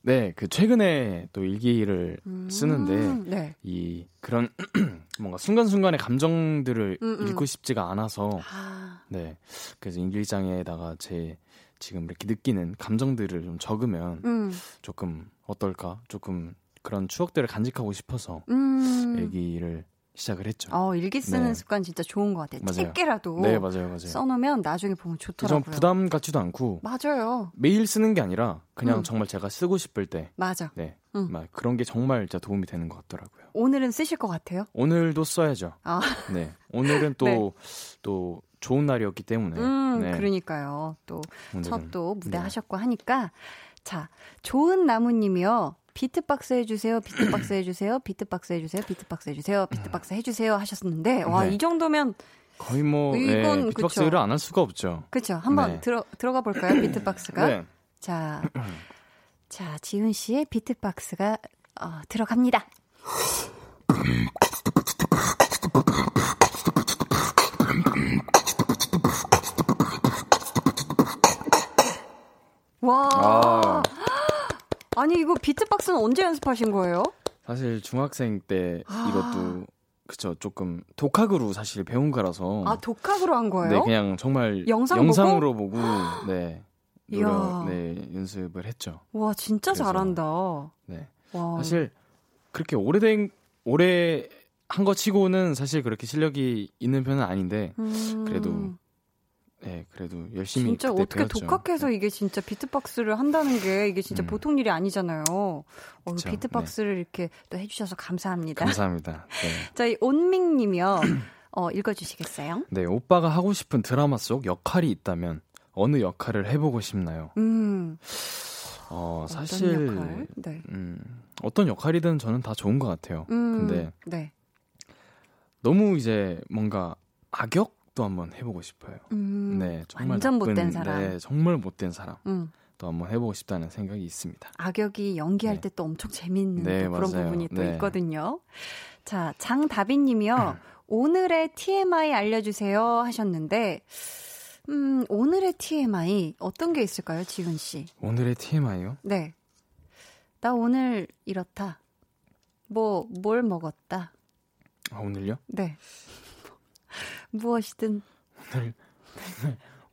네, 그 최근에 또 일기를 음, 쓰는데 네. 이 그런 뭔가 순간순간의 감정들을 음, 음. 읽고 싶지가 않아서 아, 네. 그래서 일기장에다가 제 지금 이렇게 느끼는 감정들을 좀 적으면 음, 조금 어떨까? 조금 그런 추억들을 간직하고 싶어서 음. 일기를 시작을 했죠. 어, 일기 쓰는 네. 습관 진짜 좋은 것 같아요. 맞아요. 짧게라도 네, 맞아요, 맞아요. 써놓으면 나중에 보면 좀 좋더라고요. 부담 같지도 않고 맞아요. 매일 쓰는 게 아니라 그냥 음. 정말 제가 쓰고 싶을 때 맞아. 네. 음. 막 그런 게 정말 진짜 도움이 되는 것 같더라고요. 오늘은 쓰실 것 같아요? 오늘도 써야죠. 아. 네. 오늘은 또 또 네. 좋은 날이었기 때문에 음, 네. 그러니까요. 또. 첫 또 무대 네. 하셨고 하니까 자 좋은 나무님이요. beatbox 해주세요, beatbox 해주세요, beatbox 해주세요, beatbox 해주세요, beatbox 해주세요 하셨는데 와 네. 이 정도면 거의 뭐 이건 네, 비트박스를. 안 할 수가 없죠. 그렇죠. 한번 네. 들어 들어가 볼까요, 비트박스가? 네. 자, 자 지훈 씨의 비트박스가 어, 들어갑니다. 와. 아, 아니 이거 비트박스는 언제 연습하신 거예요? 사실 중학생 때 아. 이것도 그쵸 조금 독학으로 사실 배운 거라서 아 독학으로 한 거예요? 네 그냥 정말 영상 영상으로 보고, 네 이야. 노력, 네 연습을 했죠. 와 진짜 그래서- 잘한다. 네 와. 사실 그렇게 오래된 오래 한 거 치고는 사실 그렇게 실력이 있는 편은 아닌데 음, 그래도 네 그래도 열심히 진짜 어떻게 배웠죠. 독학해서 이게 진짜 비트박스를 한다는 게 이게 진짜 음. 보통 일이 아니잖아요. 어, 비트박스를 이렇게 또 해주셔서 감사합니다. 감사합니다. 네. 자, 이 온밍님이요. 어, 읽어주시겠어요? 네 오빠가 하고 싶은 드라마 속 역할이 있다면 어느 역할을 해보고 싶나요? 음, 어 어떤 사실 역할? 네. 음, 어떤 역할이든 저는 다 좋은 것 같아요. 음, 근데 네. 너무 이제 뭔가 악역 도 한번 해보고 싶어요. 음, 네, 정말 완전 나쁜, 못된 사람. 네, 정말 못된 사람. 음, 또 한번 해보고 싶다는 생각이 있습니다. 악역이 연기할 네. 때또 엄청 재밌는 네, 또 그런 맞아요. 부분이 또 네. 있거든요. 자, 장다빈님이요. 오늘의 TMI 알려주세요 하셨는데, 음, 오늘의 TMI 어떤 게 있을까요, 지훈 씨? 오늘의 TMI요? 네. 나 오늘 이렇다. 뭐, 뭘 먹었다. 아, 오늘요? 네. 무엇이든, 오늘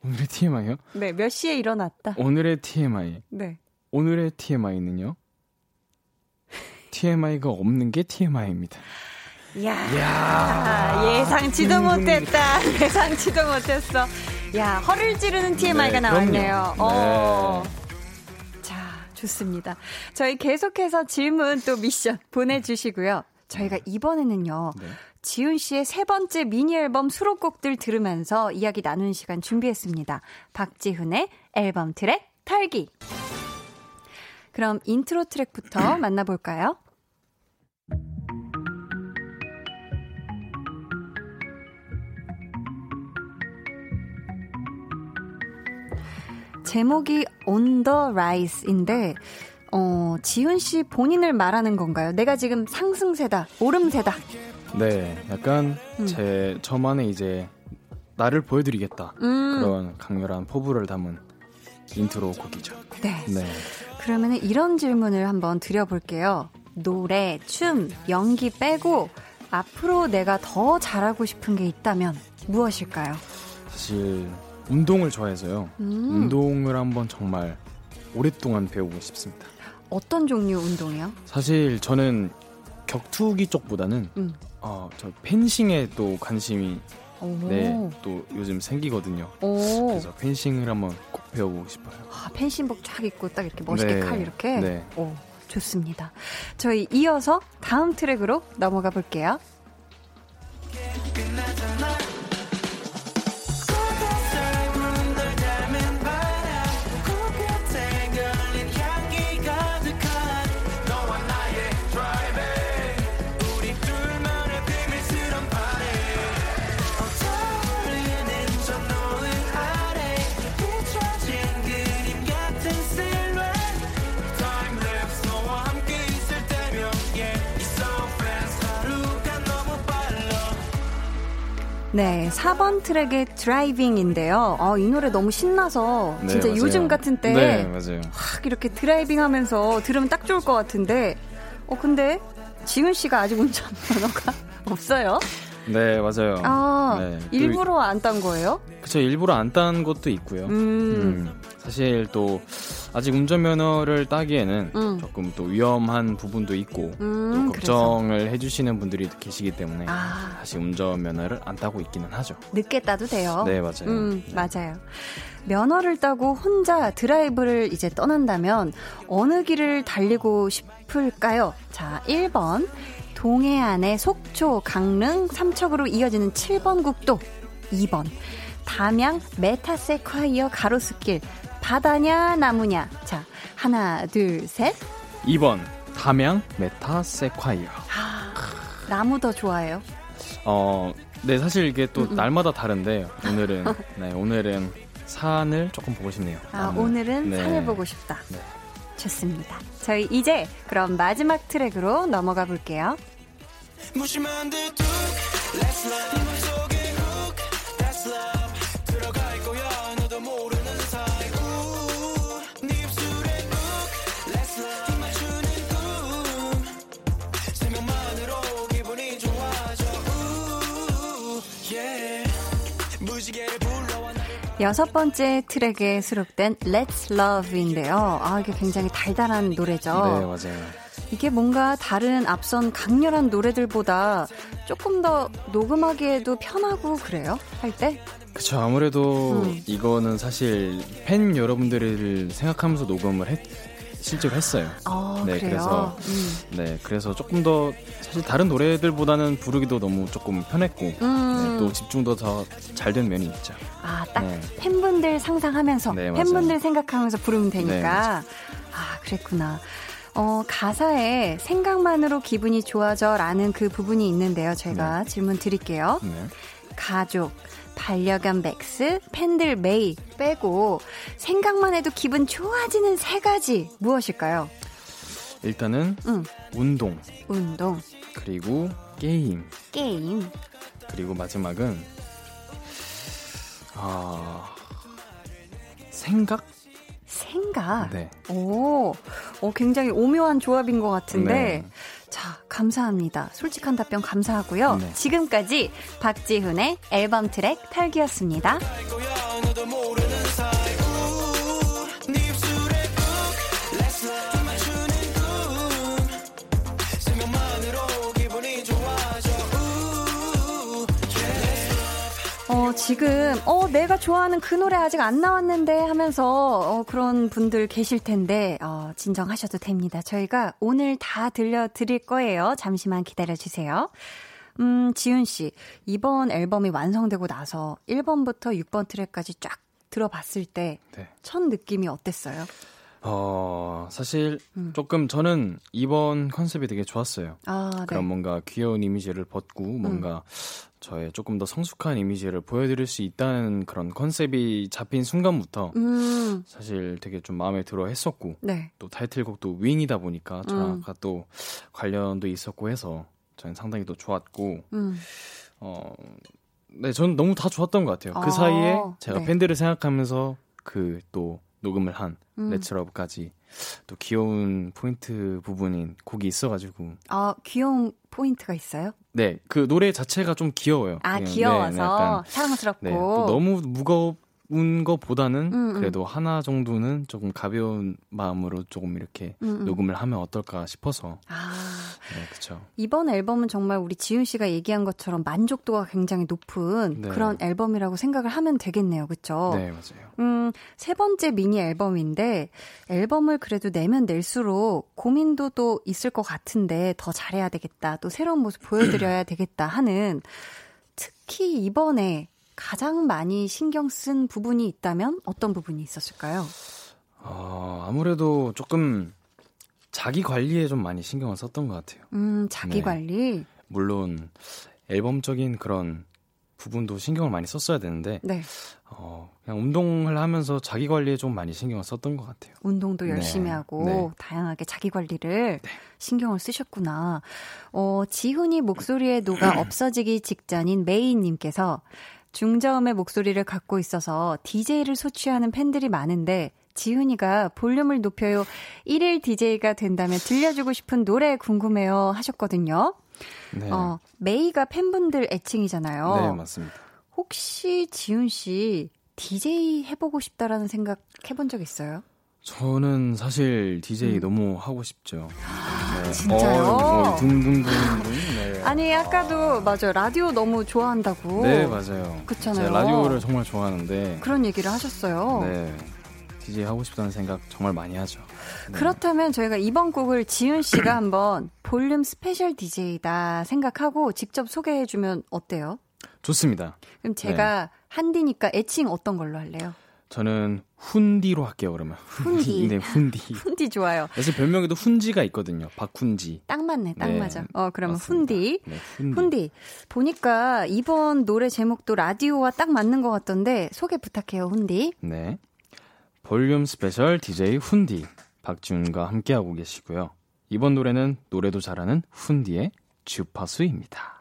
오늘의 TMI요? 네, 몇 시에 일어났다. 오늘의 TMI. 네. 오늘의 TMI는요? TMI가 없는 게 TMI입니다. 야 아, 예상치도 못했다. 예상치도 못했어. 야, 허를 찌르는 TMI가 네, 나왔네요. 어. 자, 좋습니다. 저희 계속해서 질문 또 미션 보내주시고요. 저희가 이번에는요. 네. 지훈 씨의 세 번째 미니 앨범 수록곡들 들으면서 이야기 나누는 시간 준비했습니다. 박지훈의 앨범 트랙 털기. 그럼 인트로 트랙부터 만나볼까요? 제목이 On the Rise인데, 어, 지훈 씨 본인을 말하는 건가요? 내가 지금 상승세다, 오름세다. 네, 약간 음. 제 저만의 이제 나를 보여드리겠다 음, 그런 강렬한 포부를 담은 인트로 곡이죠. 네. 네, 그러면 이런 질문을 한번 드려볼게요. 노래, 춤, 연기 빼고 앞으로 내가 더 잘하고 싶은 게 있다면 무엇일까요? 사실 운동을 좋아해서요. 음, 운동을 한번 정말 오랫동안 배우고 싶습니다. 어떤 종류 운동이요? 사실 저는 격투기 쪽보다는 음. 어, 저 펜싱에 또 관심이 오. 네, 또 요즘 생기거든요. 오. 그래서 펜싱을 한번 꼭 배워보고 싶어요. 아, 펜싱복 쫙 입고 딱 이렇게 멋있게 네. 칼 이렇게. 네. 오, 좋습니다. 저희 이어서 다음 트랙으로 넘어가 볼게요. 네, 4번 트랙의 Driving인데요. 어, 이 노래 너무 신나서 네, 진짜 맞아요. 요즘 같은 때 네, 맞아요. 확 이렇게 driving 하면서 들으면 딱 좋을 것 같은데, 어, 근데 지훈 씨가 아직 운전 면허가 없어요? 네, 맞아요. 아, 네. 또 일부러 안 딴 거예요? 그쵸, 일부러 안 딴 것도 있고요. 음, 음, 사실 또 아직 운전면허를 따기에는 음. 조금 또 위험한 부분도 있고 음, 또 그래서. 걱정을 해주시는 분들이 계시기 때문에 아, 사실 운전면허를 안 따고 있기는 하죠. 늦게 따도 돼요. 네, 맞아요. 음, 네. 맞아요. 면허를 따고 혼자 드라이브를 이제 떠난다면 어느 길을 달리고 싶을까요? 자, 1번. 동해안의 속초, 강릉, 삼척으로 이어지는 7번 국도. 2번. 담양 메타세콰이어 가로수길. 바다냐, 나무냐. 자, 하나, 둘, 셋. 2번 담양 메타세콰이어. 나무 더 좋아해요. 어, 네 사실 이게 또 음, 음. 날마다 다른데 오늘은 네 오늘은 산을 조금 보고 싶네요. 아, 나무. 오늘은 네. 산을 보고 싶다. 네. 좋습니다. 저희 이제 그럼 마지막 트랙으로 넘어가 볼게요. 무심한 듯 툭, Let's love 여섯 번째 트랙에 수록된 Let's Love인데요. 아, 이게 굉장히 달달한 노래죠. 네 맞아요. 이게 뭔가 다른 앞선 강렬한 노래들보다 조금 더 녹음하기에도 편하고 그래요? 할 때? 그쵸 아무래도 음. 이거는 사실 팬 여러분들을 생각하면서 녹음을 했, 실제로 했어요. 아, 네, 그래요? 그래서 음. 네 그래서 조금 더 사실 다른 노래들보다는 부르기도 너무 조금 편했고 음. 네, 또 집중도 더 잘 된 면이 있죠. 아, 딱 네. 팬분들 상상하면서, 네. 팬분들 생각하면서 부르면 되니까. 네. 아, 그랬구나. 어, 가사에 생각만으로 기분이 좋아져 라는 그 부분이 있는데요. 제가 질문 드릴게요. 네. 가족, 반려견 맥스, 팬들 메이 빼고 생각만 해도 기분 좋아지는 세 가지 무엇일까요? 일단은 응, 운동 운동, 그리고 게임 게임, 그리고 마지막은 아 생각 생각. 네. 오, 어, 굉장히 오묘한 조합인 것 같은데. 네. 자, 감사합니다. 솔직한 답변 감사하고요. 네. 지금까지 박지훈의 앨범 트랙 탈기였습니다. 어, 지금, 어, 내가 좋아하는 그 노래 아직 안 나왔는데 하면서, 어, 그런 분들 계실 텐데, 어, 진정하셔도 됩니다. 저희가 오늘 다 들려드릴 거예요. 잠시만 기다려주세요. 음, 지윤씨, 이번 앨범이 완성되고 나서 1번부터 6번 트랙까지 쫙 들어봤을 때, 네. 첫 느낌이 어땠어요? 어, 사실 음. 조금 저는 이번 컨셉이 되게 좋았어요. 아, 네. 그런 뭔가 귀여운 이미지를 벗고 뭔가 저의 조금 더 성숙한 이미지를 보여드릴 수 있다는 그런 컨셉이 잡힌 순간부터 음, 사실 되게 좀 마음에 들어 했었고 네. 또 타이틀곡도 윙이다 보니까 저랑 음. 아까 또 관련도 있었고 해서 저는 상당히 또 좋았고 음, 어, 네, 저는 너무 다 좋았던 것 같아요. 그 아, 사이에 제가 네. 팬들을 생각하면서 그또 녹음을 한 음. 레츠러브까지 또 귀여운 포인트 부분인 곡이 있어가지고 아, 귀여운 포인트가 있어요? 네, 그 노래 자체가 좀 귀여워요. 아, 그냥, 귀여워서 네, 네, 약간, 사랑스럽고. 네, 또 너무 무거 운 것보다는 음, 음. 그래도 하나 정도는 조금 가벼운 마음으로 조금 이렇게 음, 음. 녹음을 하면 어떨까 싶어서 아, 네, 그쵸. 이번 앨범은 정말 우리 지윤 씨가 얘기한 것처럼 만족도가 굉장히 높은 네. 그런 앨범이라고 생각을 하면 되겠네요. 그쵸? 네, 맞아요. 음, 세 번째 미니 앨범인데 앨범을 그래도 내면 낼수록 고민도 또 있을 것 같은데 더 잘해야 되겠다. 또 새로운 모습 보여드려야 되겠다 하는 특히 이번에 가장 많이 신경 쓴 부분이 있다면 어떤 부분이 있었을까요? 어, 아무래도 조금 자기 관리에 좀 많이 신경을 썼던 것 같아요. 음, 자기 네. 관리. 물론 앨범적인 그런 부분도 신경을 많이 썼어야 되는데 네. 어, 그냥 운동을 하면서 자기 관리에 좀 많이 신경을 썼던 것 같아요. 운동도 네, 열심히 하고 네. 다양하게 자기 관리를 신경을 쓰셨구나. 어, 지훈이 목소리에 녹아 없어지기 직전인 메이님께서 중저음의 목소리를 갖고 있어서 DJ를 소취하는 팬들이 많은데 지훈이가 볼륨을 높여요 1일 DJ가 된다면 들려주고 싶은 노래 궁금해요 하셨거든요. 네, 어, 메이가 팬분들 애칭이잖아요. 네 맞습니다. 혹시 지훈 씨 DJ 해보고 싶다라는 생각 해본 적 있어요? 저는 사실 DJ 너무 하고 싶죠. 네. 음. 진짜요? 어, 뭐 둥둥둥둥. 네. 아니 아까도 맞아요 라디오 너무 좋아한다고 네 맞아요. 그렇잖아요. 라디오를 정말 좋아하는데 그런 얘기를 하셨어요. 네 DJ 하고 싶다는 생각 정말 많이 하죠. 네. 그렇다면 저희가 이번 곡을 지훈 씨가 한번 볼륨 스페셜 DJ다 생각하고 직접 소개해 주면 어때요? 좋습니다. 그럼 제가 한디니까 애칭 어떤 걸로 할래요? 저는 훈디로 할게요 그러면. 훈디. 네 훈디. 훈디 좋아요. 사실 별명에도 훈지가 있거든요. 박훈지. 딱 맞네, 딱 네, 맞아. 어 그러면 맞습니다. 훈디. 네, 훈디. 훈디 보니까 이번 노래 제목도 라디오와 딱 맞는 것 같던데 소개 부탁해요, 훈디. 네. 볼륨 스페셜 DJ 훈디 박지훈과 함께하고 계시고요. 이번 노래는 노래도 잘하는 훈디의 주파수입니다.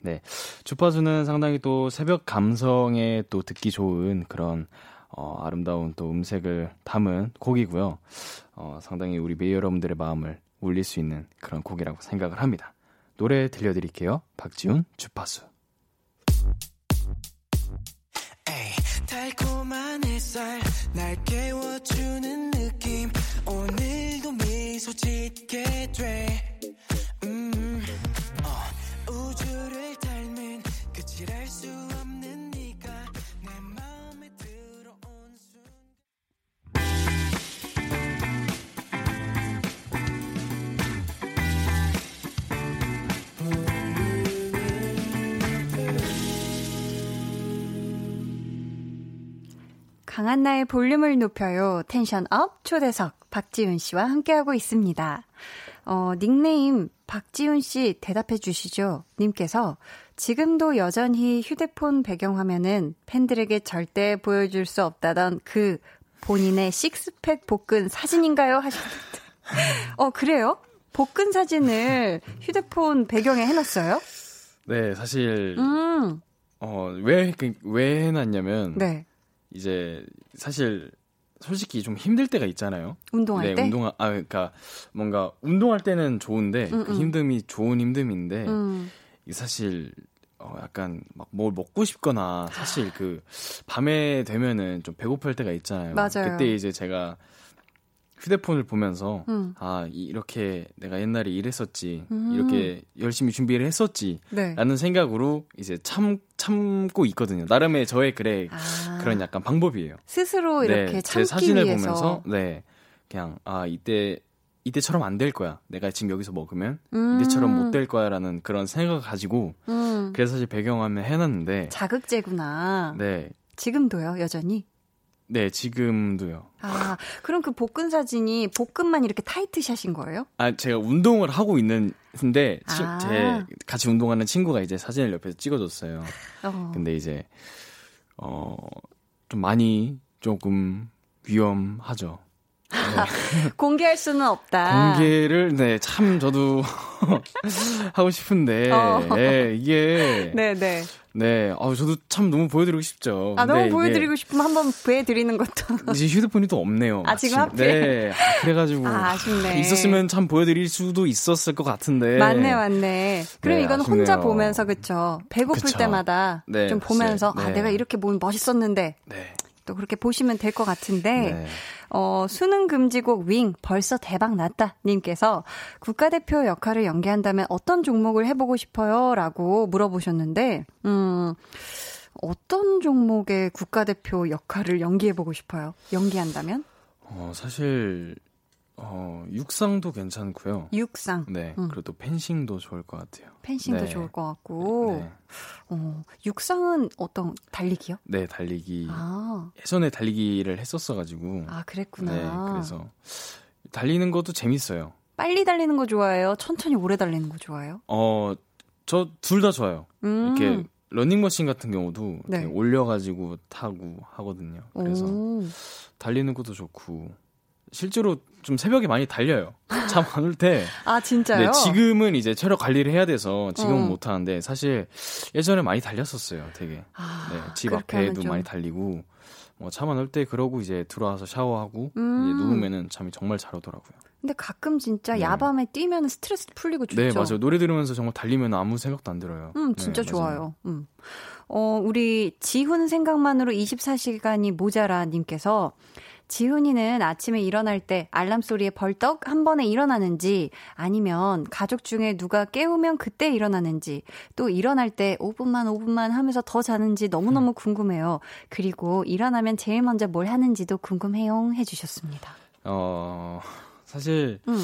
네. 주파수는 상당히 또 새벽 감성에 또 듣기 좋은 그런 어, 아름다운 또 음색을 담은 곡이고요. 어, 상당히 우리 메이 여러분들의 마음을 울릴 수 있는 그런 곡이라고 생각을 합니다. 노래 들려드릴게요. 박지훈 주파수. 에이, 달콤한 햇살 날 깨워주는 느낌 오늘도 미소 짓게 돼 음, 어, 우주를 닮은 끝이랄 수 없는 강한나의 볼륨을 높여요. tension up 초대석 박지훈 씨와 함께하고 있습니다. 어, 닉네임 박지훈 씨 대답해 주시죠. 님께서 지금도 여전히 휴대폰 배경화면은 팬들에게 절대 보여줄 수 없다던 그 본인의 식스팩 복근 사진인가요? 하셨는데. 어, 그래요? 복근 사진을 휴대폰 배경에 해놨어요? 네, 사실 음, 어, 왜, 그- 왜 해놨냐면, 네. 이제, 사실, 솔직히 좀 힘들 때가 있잖아요. 운동할 네, 때? 운동, 아, 그러니까, 뭔가, 운동할 때는 좋은데, 음, 그 음. 힘듦이 좋은 힘듦인데, 음, 이 사실, 어, 약간, 막 뭘 먹고 싶거나, 사실 그, 밤에 되면은 좀 배고플 때가 있잖아요. 맞아요. 그때 이제 제가, 휴대폰을 보면서 음. 아 이- 이렇게 내가 옛날에 이랬었지 음. 이렇게 열심히 준비를 했었지 네. 라는 생각으로 이제 참 참고 있거든요. 나름의 저의 그래 아, 그런 약간 방법이에요. 스스로 이렇게 네, 참기 제 사진을 위해서. 보면서 네 그냥 아 이때 이때처럼 안 될 거야. 내가 지금 여기서 먹으면 음. 이때처럼 못 될 거야라는 그런 생각을 가지고 음. 그래서 사실 배경화면 해놨는데 자극제구나. 네. 지금도요, 여전히? 네, 지금도요. 아, 그럼 그 복근 사진이 복근만 이렇게 타이트샷인 거예요? 아, 제가 운동을 하고 있는데, 치- 아. 제 같이 운동하는 친구가 이제 사진을 옆에서 찍어줬어요. 어. 근데 이제, 어, 좀 많이 조금 위험하죠. 공개할 수는 없다. 공개를, 네, 참 저도 하고 싶은데, 어. 예, 이게, 네, 네네. 네, 아, 저도 참 너무 보여드리고 싶죠. 아, 너무 이게 보여드리고 싶으면 한번 보여드리는 것도. 이제 휴대폰이 또 없네요. 아, 지금 마침. 하필? 네. 아, 그래가지고. 아, 아쉽네. 있었으면 참 보여드릴 수도 있었을 것 같은데. 맞네, 맞네. 그럼 네, 이건 아쉽네요. 혼자 보면서, 그쵸. 배고플 그쵸. 때마다 네, 좀 보면서, 아, 네. 내가 이렇게 보면 멋있었는데, 네. 또 그렇게 보시면 될 것 같은데, 네. 어, 수능 금지곡 윙 벌써 대박 났다 님께서 국가대표 역할을 연기한다면 어떤 종목을 해보고 싶어요? 라고 물어보셨는데, 음, 어떤 종목의 국가대표 역할을 연기해보고 싶어요? 연기한다면? 어, 사실, 어, 육상도 괜찮고요. 육상, 네. 음. 그리고 또 펜싱도 좋을 것 같아요. 펜싱도 네. 좋을 것 같고, 네. 어, 육상은 어떤, 달리기요? 네, 달리기. 아, 예전에 달리기를 했었어 가지고. 아, 그랬구나. 네, 그래서. 달리는 것도 재밌어요. 빨리 달리는 거 좋아해요? 천천히 오래 달리는 거 좋아해요? 어, 저 둘 다 좋아요. 음. 이렇게 러닝머신 같은 경우도 네. 올려가지고 타고 하거든요. 그래서 오. 달리는 것도 좋고 실제로 좀 새벽에 많이 달려요. 잠 안 올 때. 아, 진짜요? 네, 지금은 이제 체력 관리를 해야 돼서 지금은 어. 못 하는데 사실 예전에 많이 달렸었어요. 되게. 아, 네, 집 앞에도 좀- 많이 달리고 뭐 잠 안 올 때 그러고 이제 들어와서 샤워하고 음. 이제 누우면은 잠이 정말 잘 오더라고요. 근데 가끔 진짜 네. 야밤에 뛰면 스트레스 풀리고 좋죠. 네, 맞아요. 노래 들으면서 정말 달리면 아무 생각도 안 들어요. 음, 네, 진짜 맞아요. 좋아요. 음. 어, 우리 지훈 생각만으로 24시간이 모자라 님께서 지훈이는 아침에 일어날 때 알람 소리에 벌떡 한 번에 일어나는지 아니면 가족 중에 누가 깨우면 그때 일어나는지 또 일어날 때 5분만 5분만 하면서 더 자는지 너무너무 궁금해요. 그리고 일어나면 제일 먼저 뭘 하는지도 궁금해요 해주셨습니다. 어, 사실 음,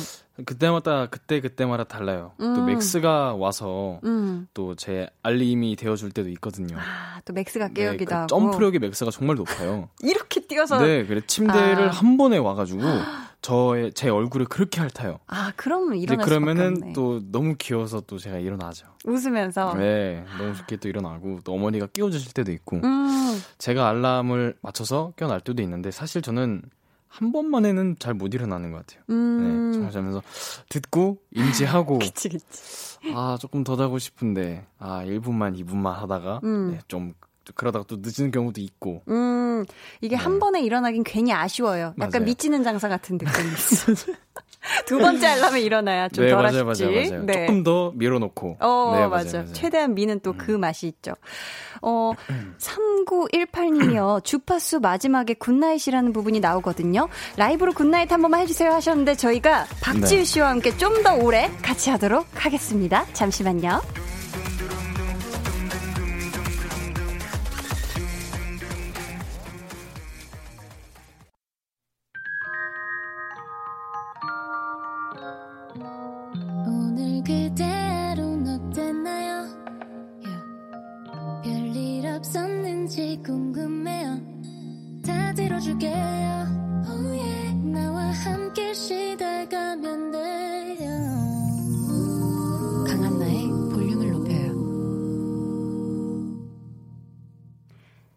그때마다 그때 그때마다 달라요. 또 음. 맥스가 와서 음. 또제 알림이 되어줄 때도 있거든요. 아, 또 맥스가 네, 깨우기도 그 하고. 점프력의 맥스가 정말 높아요. 이렇게 뛰어서. 네, 그래 침대를 아. 한 번에 와가지고 저의 제 얼굴을 그렇게 핥아요. 아, 일어날 수밖에 그러면은. 또 너무 귀여워서 또 제가 일어나죠. 웃으면서. 네, 너무 좋게 또 일어나고 또 어머니가 깨워주실 때도 있고 음, 제가 알람을 맞춰서 깨어날 때도 있는데 사실 저는 한 번만에는 잘 못 일어나는 것 같아요. 음. 네, 정말 자면서 듣고 인지하고 그치, 그치. 아 조금 더 자고 싶은데 아 1분만 2분만 하다가 음. 네, 좀 그러다가 또 늦은 경우도 있고 음, 이게 한 네. 번에 일어나긴 괜히 아쉬워요. 약간 맞아요. 밑지는 장사 같은 느낌이 있어. 두 번째 알람에 일어나야 좀 네 덜 맞아요 아쉽지. 맞아요 맞아요 네. 조금 더 밀어놓고 어, 네, 맞아. 최대한 미는 또 그 맛이 있죠. 어, 3918님이요. 주파수 마지막에 good night이라는 부분이 나오거든요. 라이브로 good night 한 번만 해주세요 하셨는데 저희가 박지훈 네. 씨와 함께 좀 더 오래 같이 하도록 하겠습니다. 잠시만요. 들어줄게요. Oh yeah. 나와 함께 시달가면 돼요. 강한나의 볼륨을 높여요.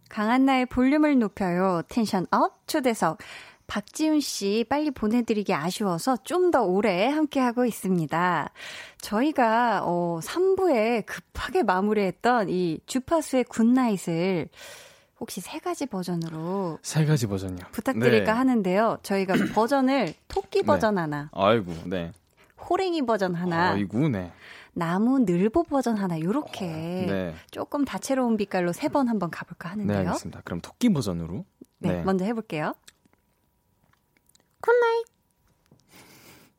강한나의 볼륨을 높여요. tension up 초대석. 박지훈 씨 빨리 보내드리기 아쉬워서 좀 더 오래 함께하고 있습니다. 저희가 어 3부에 급하게 마무리했던 이 주파수의 good night을 혹시 세 가지 버전으로 세 가지 버전이요. 부탁드릴까 네. 하는데요. 저희가 버전을 토끼 버전 하나, 아이고 네. 호랭이 버전 하나, 아이고 네. 나무 늘보 버전 하나 요렇게 네. 조금 다채로운 빛깔로 세 번 한번 가볼까 네 하는데요. 알겠습니다. 그럼 토끼 버전으로. 네, 먼저 해볼게요. Good night.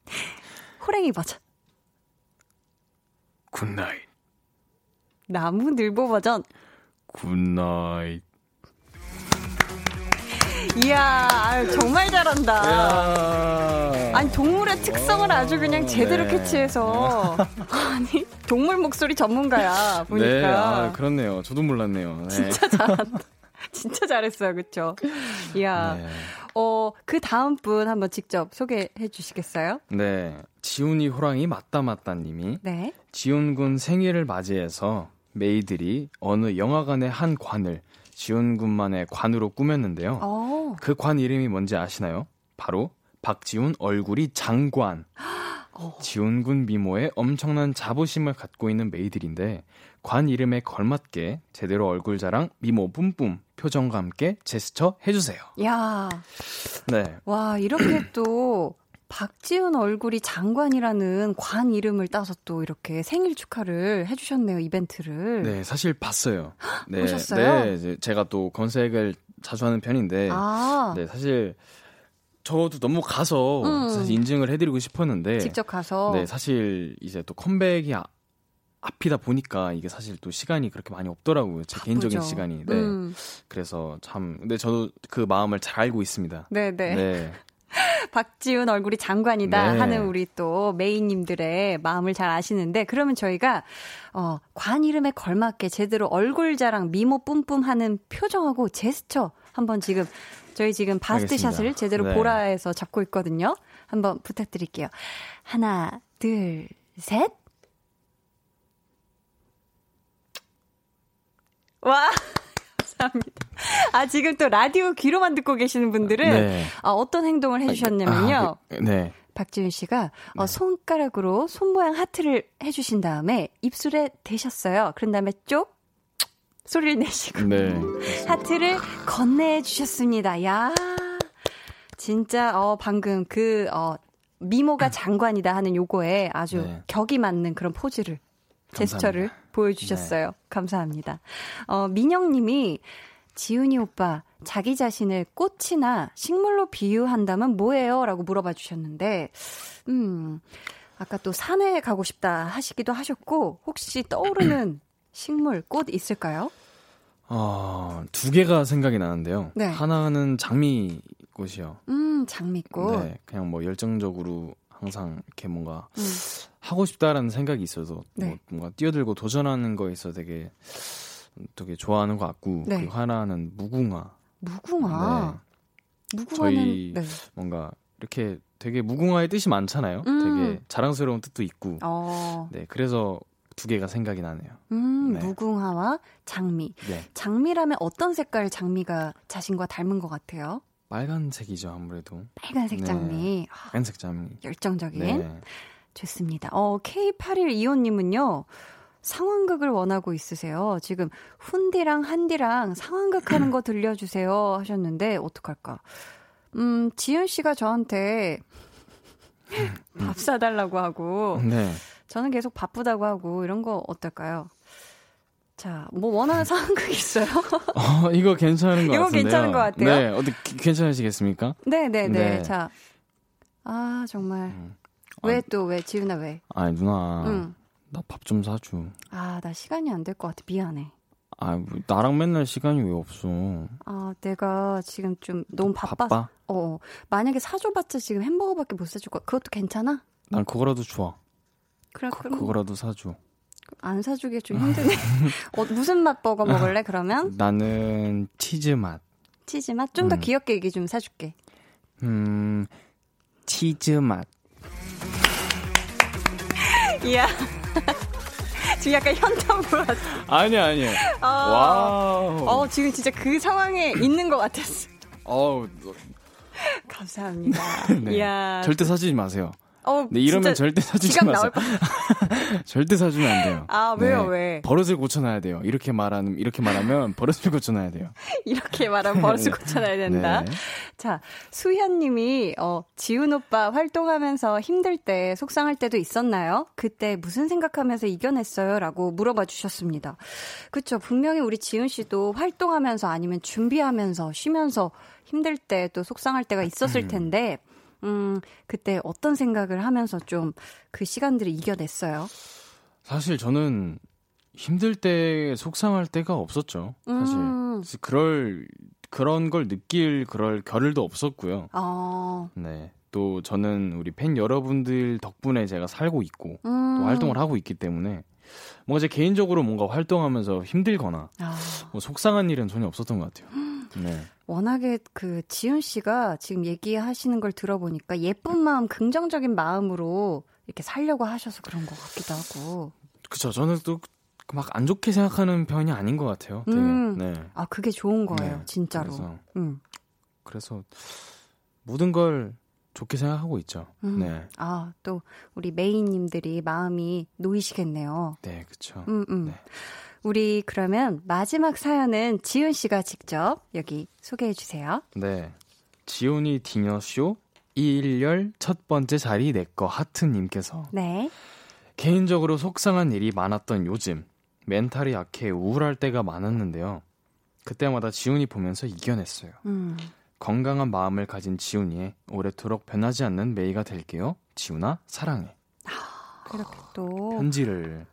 호랭이 버전. Good night. 나무 늘보 버전. Good night. 이야, 아유, 정말 잘한다. 야. 아니, 동물의 특성을 아주 그냥 제대로 네. 캐치해서. 아니, 동물 목소리 전문가야, 보니까. 네, 아, 그렇네요. 저도 몰랐네요. 네. 진짜 잘한다. 진짜 잘했어요, 그쵸? 이야. 네. 어, 그 다음 분 한번 직접 소개해 주시겠어요? 네. 지훈이 호랑이 맞다 맞다 님이 네. 지훈군 생일을 맞이해서 메이들이 어느 영화관의 한 관을 지훈 군만의 관으로 꾸몄는데요. 어, 그관 이름이 뭔지 아시나요? 바로 박지훈 얼굴이 장관. 어. 지훈 군 미모에 엄청난 자부심을 갖고 있는 메이들인데 관 이름에 걸맞게 제대로 얼굴 자랑 미모 뿜뿜 표정과 함께 제스처 해주세요. 야 네. 와, 이렇게 또, 박지훈 얼굴이 장관이라는 관 이름을 따서 또 이렇게 생일 축하를 해주셨네요, 이벤트를. 네, 사실 봤어요. 네, 보셨어요? 네, 제가 또 검색을 자주 하는 편인데, 아, 네, 사실 저도 너무 가서 음. 사실 인증을 해드리고 싶었는데, 직접 가서. 네, 사실 이제 또 컴백이 아, 앞이다 보니까 이게 사실 또 시간이 그렇게 많이 없더라고요. 제 개인적인 바쁘죠. 시간이. 네, 음, 그래서 참, 근데 저도 그 마음을 잘 알고 있습니다. 네 네. 네, 박지훈 얼굴이 장관이다 네. 하는 우리 또 메이님들의 마음을 잘 아시는데 그러면 저희가 어, 관 이름에 걸맞게 제대로 얼굴 자랑 미모 뿜뿜 하는 표정하고 제스처 한번 지금 저희 지금 바스트 알겠습니다. 샷을 제대로 네. 보라에서 잡고 있거든요. 한번 부탁드릴게요. 하나, 둘, 셋. 와. 감사합니다. 아, 지금 또 라디오 귀로만 듣고 계시는 분들은 네. 아, 어떤 행동을 해주셨냐면요. 아, 그, 네. 박지윤 씨가 어, 손가락으로 손 모양 하트를 해주신 다음에 입술에 대셨어요. 그런 다음에 쪽 소리를 내시고 네. 하트를 건네해 주셨습니다. 야 진짜 어 방금 그 어, 미모가 장관이다 하는 요거에 아주 네. 격이 맞는 그런 포즈를 제스처를 감사합니다. 보여주셨어요. 감사합니다. 어, 민영님이 지훈이 오빠 자기 자신을 꽃이나 식물로 비유한다면 뭐예요? 라고 물어봐 주셨는데, 음, 아까 또 산에 가고 싶다 하시기도 하셨고, 혹시 떠오르는 식물, 꽃 있을까요? 어, 두 개가 생각이 나는데요. 네. 하나는 장미꽃이요. 음, 장미꽃. 네, 그냥 뭐 열정적으로 항상 이렇게 뭔가 음, 하고 싶다라는 생각이 있어서 네. 뭐 뭔가 뛰어들고 도전하는 거에 있어 되게 되게 좋아하는 것 같고 네. 그리고 하나는 무궁화. 무궁화. 네, 무궁화는, 저희- 네. 뭔가 이렇게 되게 무궁화의 뜻이 많잖아요. 음. 되게 자랑스러운 뜻도 있고. 어, 네, 그래서 두 개가 생각이 나네요. 음, 네. 무궁화와 장미. 네, 장미라면 어떤 색깔 장미가 자신과 닮은 것 같아요? 빨간색이죠 아무래도. 빨간색 네. 장미. 아, 빨간색 장미. 열정적인. 네. 좋습니다. 어, K8125님은요, 상황극을 원하고 있으세요. 지금 훈디랑 한디랑 상황극 하는 거 들려주세요 하셨는데, 어떡할까. 음, 지윤 씨가 저한테 밥 사달라고 하고, 네. 저는 계속 바쁘다고 하고, 이런 거 어떨까요? 자, 뭐 원하는 상황극 있어요? 어, 이거 괜찮은 것 이거 같은데요. 괜찮은 것 같아요. 네, 어떻게 괜찮으시겠습니까? 네 네네. 네. 자. 아, 정말. 음. 왜 또, 왜, 지윤아, 왜? 아니 누나, 응. 나밥 좀 사줘. 아, 나 시간이 안 될 것 같아. 미안해. 아, 뭐, 나랑 맨날 시간이 왜 없어? 아, 내가 지금 좀 너무 바빠. 바빠? 어, 만약에 사줘봤자 지금 햄버거밖에 못 사줄 거야. 그것도 괜찮아? 난 그거라도 좋아. 그래, 그, 그럼 그거라도 사줘. 안 사주기 좀 힘드네. 어, 무슨 맛 버거 먹을래, 그러면? 나는 치즈 맛. 치즈 맛? 좀더 음. 귀엽게 얘기 좀 사줄게. 음, 치즈 맛. 이야. 지금 약간 현타오고 왔어. 아니 아니. 어, 와우. 어, 지금 진짜 그 상황에 있는 것 같았어. 어우, 감사합니다. 네. 이야. 절대 사주지 마세요. 어, 네, 이러면 절대 사주지 마세요. 절대 사주면 안 돼요. 아, 왜요, 네. 왜? 버릇을 고쳐놔야 돼요. 이렇게 말하는 이렇게 말하면 버릇을 고쳐놔야 돼요. 이렇게 말하면 버릇을 고쳐놔야 된다. 네. 자, 수현 님이, 어, 지훈 오빠 활동하면서 힘들 때, 속상할 때도 있었나요? 그때 무슨 생각하면서 이겨냈어요? 라고 물어봐 주셨습니다. 그쵸. 분명히 우리 지훈 씨도 활동하면서 아니면 준비하면서 쉬면서 힘들 때 또 속상할 때가 있었을 텐데, 음, 그때 어떤 생각을 하면서 좀 그 시간들을 이겨냈어요? 사실 저는 힘들 때 속상할 때가 없었죠. 사실 음. 그럴 그런 걸 느낄 그럴 겨를도 없었고요. 어, 네. 또 저는 우리 팬 여러분들 덕분에 제가 살고 있고 음. 또 활동을 하고 있기 때문에 뭔가 제 개인적으로 뭔가 활동하면서 힘들거나 아, 뭐 속상한 일은 전혀 없었던 것 같아요. 네. 워낙에 그 지훈 씨가 지금 얘기하시는 걸 들어보니까 예쁜 마음, 긍정적인 마음으로 이렇게 살려고 하셔서 그런 것 같기도 하고. 그쵸. 저는 또 막 안 좋게 생각하는 편이 아닌 것 같아요. 되게. 음. 네. 아, 그게 좋은 거예요, 네, 진짜로. 그래서, 음. 그래서 모든 걸 좋게 생각하고 있죠. 음. 네. 아, 또 우리 메이님들이 마음이 놓이시겠네요. 네, 그쵸. 음, 음. 네. 우리 그러면 마지막 사연은 지훈 씨가 직접 여기 소개해 주세요. 네. 지온이 디너쇼 2일열 첫 번째 자리 내꺼 하트님께서 네. 개인적으로 속상한 일이 많았던 요즘 멘탈이 약해 우울할 때가 많았는데요. 그때마다 지훈이 보면서 이겨냈어요. 음. 건강한 마음을 가진 지훈이의 오래도록 변하지 않는 메이가 될게요. 지훈아 사랑해. 그렇게 또 편지를 네,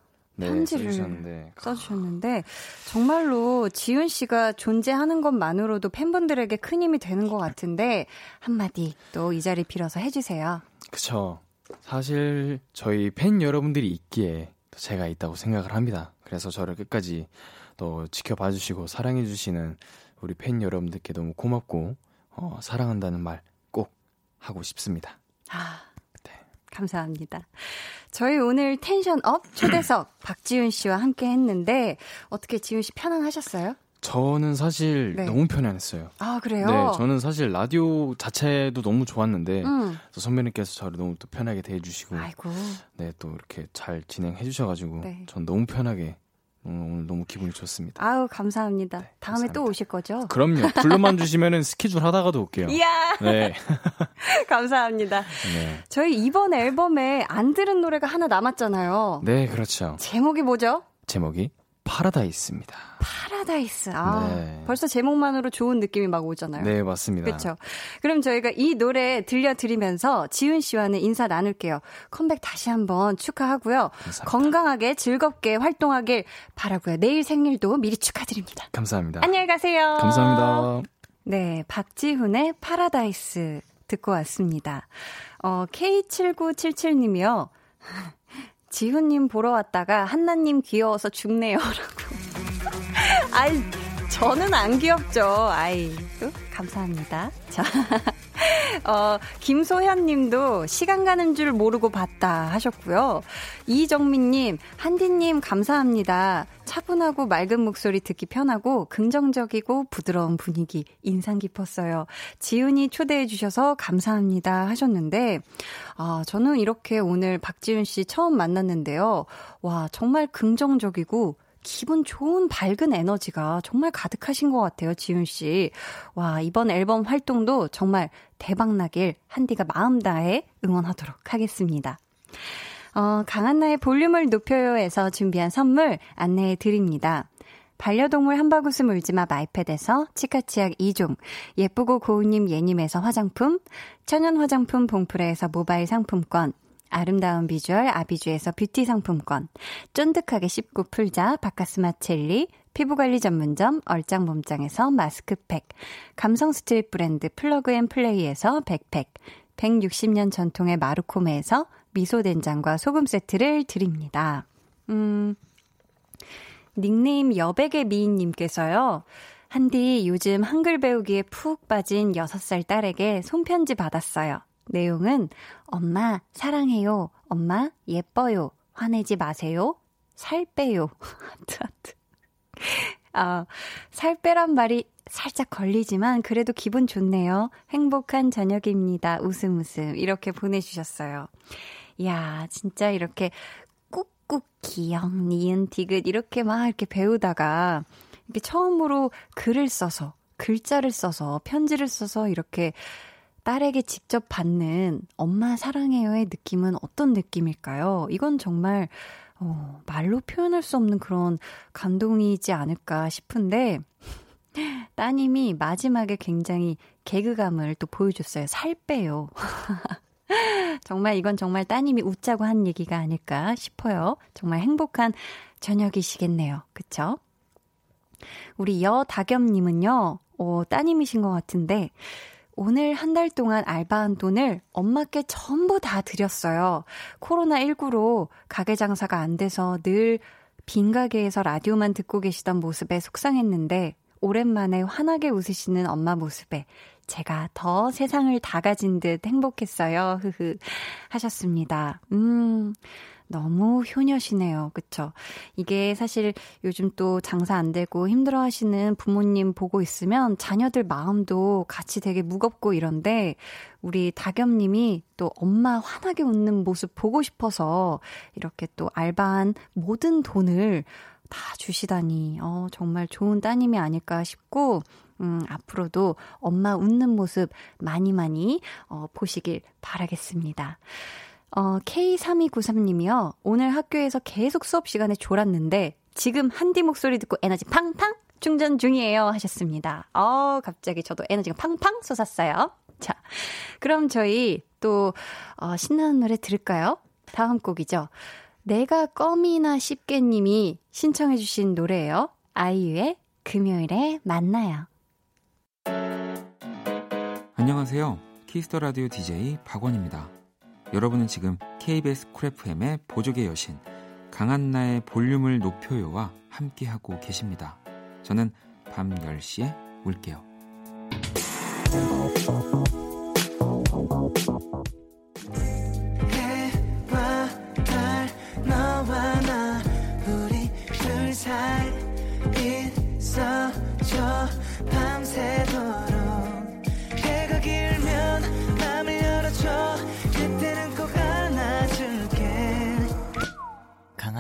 편지를 써주셨는데 써주셨는데 정말로 지훈 씨가 존재하는 것만으로도 팬분들에게 큰 힘이 되는 것 같은데 한마디 또 이 자리 빌어서 해주세요. 그쵸. 사실 저희 팬 여러분들이 있기에 또 제가 있다고 생각을 합니다. 그래서 저를 끝까지 또 지켜봐 주시고 사랑해 주시는 우리 팬 여러분들께 너무 고맙고 어, 사랑한다는 말 꼭 하고 싶습니다. 아, 네. 감사합니다. 저희 오늘 tension up 초대석 박지훈 씨와 함께 했는데 어떻게 지훈 씨 편안하셨어요? 저는 사실 네. 너무 편안했어요. 아 그래요? 네, 저는 사실 라디오 자체도 너무 좋았는데 음. 또 선배님께서 저를 너무 또 편하게 대해주시고 아이고 네 또 이렇게 잘 진행해 주셔가지고 네. 전 너무 편하게 오늘, 오늘 너무 기분이 좋습니다. 아우 감사합니다. 네, 다음에 또 감사합니다. 오실 거죠? 그럼요. 불러만 주시면은 스케줄 하다가도 올게요. 이야 네. 감사합니다. 네. 저희 이번 앨범에 안 들은 노래가 하나 남았잖아요. 네, 그렇죠. 제목이 뭐죠? 제목이 파라다이스입니다. 파라다이스. 아, 네. 벌써 제목만으로 좋은 느낌이 막 오잖아요. 네, 맞습니다. 그렇죠. 그럼 저희가 이 노래 들려드리면서 지훈 씨와는 인사 나눌게요. 컴백 다시 한번 축하하고요. 감사합니다. 건강하게 즐겁게 활동하길 바라고요. 내일 생일도 미리 축하드립니다. 감사합니다. 안녕히 가세요. 감사합니다. 네, 박지훈의 파라다이스 듣고 왔습니다. 어, K7977님이요. 지훈님 보러 왔다가 한나님 귀여워서 죽네요라고. 아이, 저는 안 귀엽죠. 아이, 또 감사합니다. 자, 어, 김소현 님도 시간 가는 줄 모르고 봤다 하셨고요. 이정민 님, 한디 님 감사합니다. 차분하고 맑은 목소리 듣기 편하고 긍정적이고 부드러운 분위기 인상 깊었어요. 지훈이 초대해 주셔서 감사합니다 하셨는데 아, 저는 이렇게 오늘 박지훈 씨 처음 만났는데요. 와, 정말 긍정적이고 기분 좋은 밝은 에너지가 정말 가득하신 것 같아요, 지훈 씨. 와, 이번 앨범 활동도 정말 대박나길 한디가 마음 다해 응원하도록 하겠습니다. 어, 강한나의 볼륨을 높여요에서 준비한 선물 안내해 드립니다. 반려동물 한바구스 물지마 마이패드에서 치카치약 2종, 예쁘고 고운님 예님에서 화장품, 천연 화장품 봉프레에서 모바일 상품권, 아름다운 비주얼 아비주에서 뷰티 상품권, 쫀득하게 씹고 풀자 박카스맛 젤리, 피부관리 전문점 얼짱몸짱에서 마스크팩, 감성 스트릿 브랜드 플러그앤플레이에서 백팩, 160년 전통의 마루코메에서 미소된장과 소금 세트를 드립니다. 음, 닉네임 여백의 미인님께서요. 한디 요즘 한글 배우기에 푹 빠진 6살 딸에게 손편지 받았어요. 내용은 엄마 사랑해요. 엄마 예뻐요. 화내지 마세요. 살 빼요. 하트 하트. 아, 살 빼란 말이 살짝 걸리지만 그래도 기분 좋네요. 행복한 저녁입니다. 웃음 웃음. 이렇게 보내주셨어요. 이야, 진짜 이렇게 꾹꾹 기억, 니은, 디귿 이렇게 막 이렇게 배우다가 이렇게 처음으로 글을 써서, 글자를 써서, 편지를 써서 이렇게 딸에게 직접 받는 엄마 사랑해요의 느낌은 어떤 느낌일까요? 이건 정말 어, 말로 표현할 수 없는 그런 감동이지 않을까 싶은데 따님이 마지막에 굉장히 개그감을 또 보여줬어요. 살 빼요. 정말 이건 정말 따님이 웃자고 한 얘기가 아닐까 싶어요. 정말 행복한 저녁이시겠네요. 그쵸? 우리 여다겸님은요, 어, 따님이신 것 같은데, 오늘 한 달 동안 알바한 돈을 엄마께 전부 다 드렸어요. 코로나19로 가게 장사가 안 돼서 늘 빈 가게에서 라디오만 듣고 계시던 모습에 속상했는데, 오랜만에 환하게 웃으시는 엄마 모습에 제가 더 세상을 다 가진 듯 행복했어요. 흐흐. 하셨습니다. 음. 너무 효녀시네요. 그쵸? 이게 사실 요즘 또 장사 안 되고 힘들어 하시는 부모님 보고 있으면 자녀들 마음도 같이 되게 무겁고 이런데 우리 다겸님이 또 엄마 환하게 웃는 모습 보고 싶어서 이렇게 또 알바한 모든 돈을 다 주시다니, 어, 정말 좋은 따님이 아닐까 싶고, 음, 앞으로도 엄마 웃는 모습 많이 많이, 어, 보시길 바라겠습니다. 어, K3293님이요. 오늘 학교에서 계속 수업 시간에 졸았는데, 지금 한디 목소리 듣고 에너지 팡팡 충전 중이에요. 하셨습니다. 어, 갑자기 저도 에너지가 팡팡 솟았어요. 자, 그럼 저희 또, 어, 신나는 노래 들을까요? 다음 곡이죠. 내가 껌이나 씹게님이 신청해 주신 노래예요. 아이유의 금요일에 만나요. 안녕하세요. 키스 더 라디오 DJ 박원입니다. 여러분은 지금 KBS 쿨 FM의 보조개 여신 강한나의 볼륨을 높여요와 함께하고 계십니다. 저는 밤 10시에 올게요. 너와 나 우리 둘 사이 있어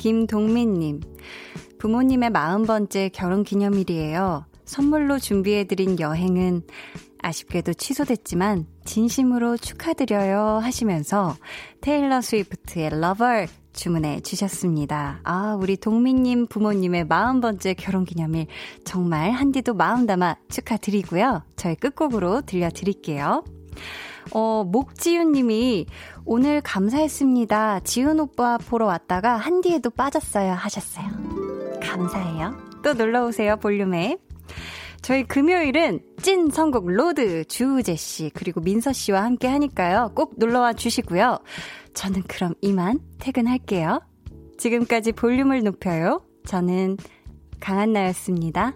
김동민님. 부모님의 40번째 결혼 기념일이에요. 선물로 준비해드린 여행은 아쉽게도 취소됐지만 진심으로 축하드려요 하시면서 테일러 스위프트의 Lover 주문해 주셨습니다. 아, 우리 동민님 부모님의 40번째 결혼 기념일 정말 한디도 마음 담아 축하드리고요. 저희 끝곡으로 들려드릴게요. 어, 목지윤 님이 오늘 감사했습니다. 지훈 오빠 보러 왔다가 한디에도 빠졌어요 하셨어요. 감사해요. 또 놀러 오세요, 볼륨에. 저희 금요일은 찐 선곡 로드 주우재 씨 그리고 민서 씨와 함께 하니까요. 꼭 놀러와 주시고요. 저는 그럼 이만 퇴근할게요. 지금까지 볼륨을 높여요. 저는 강한나였습니다.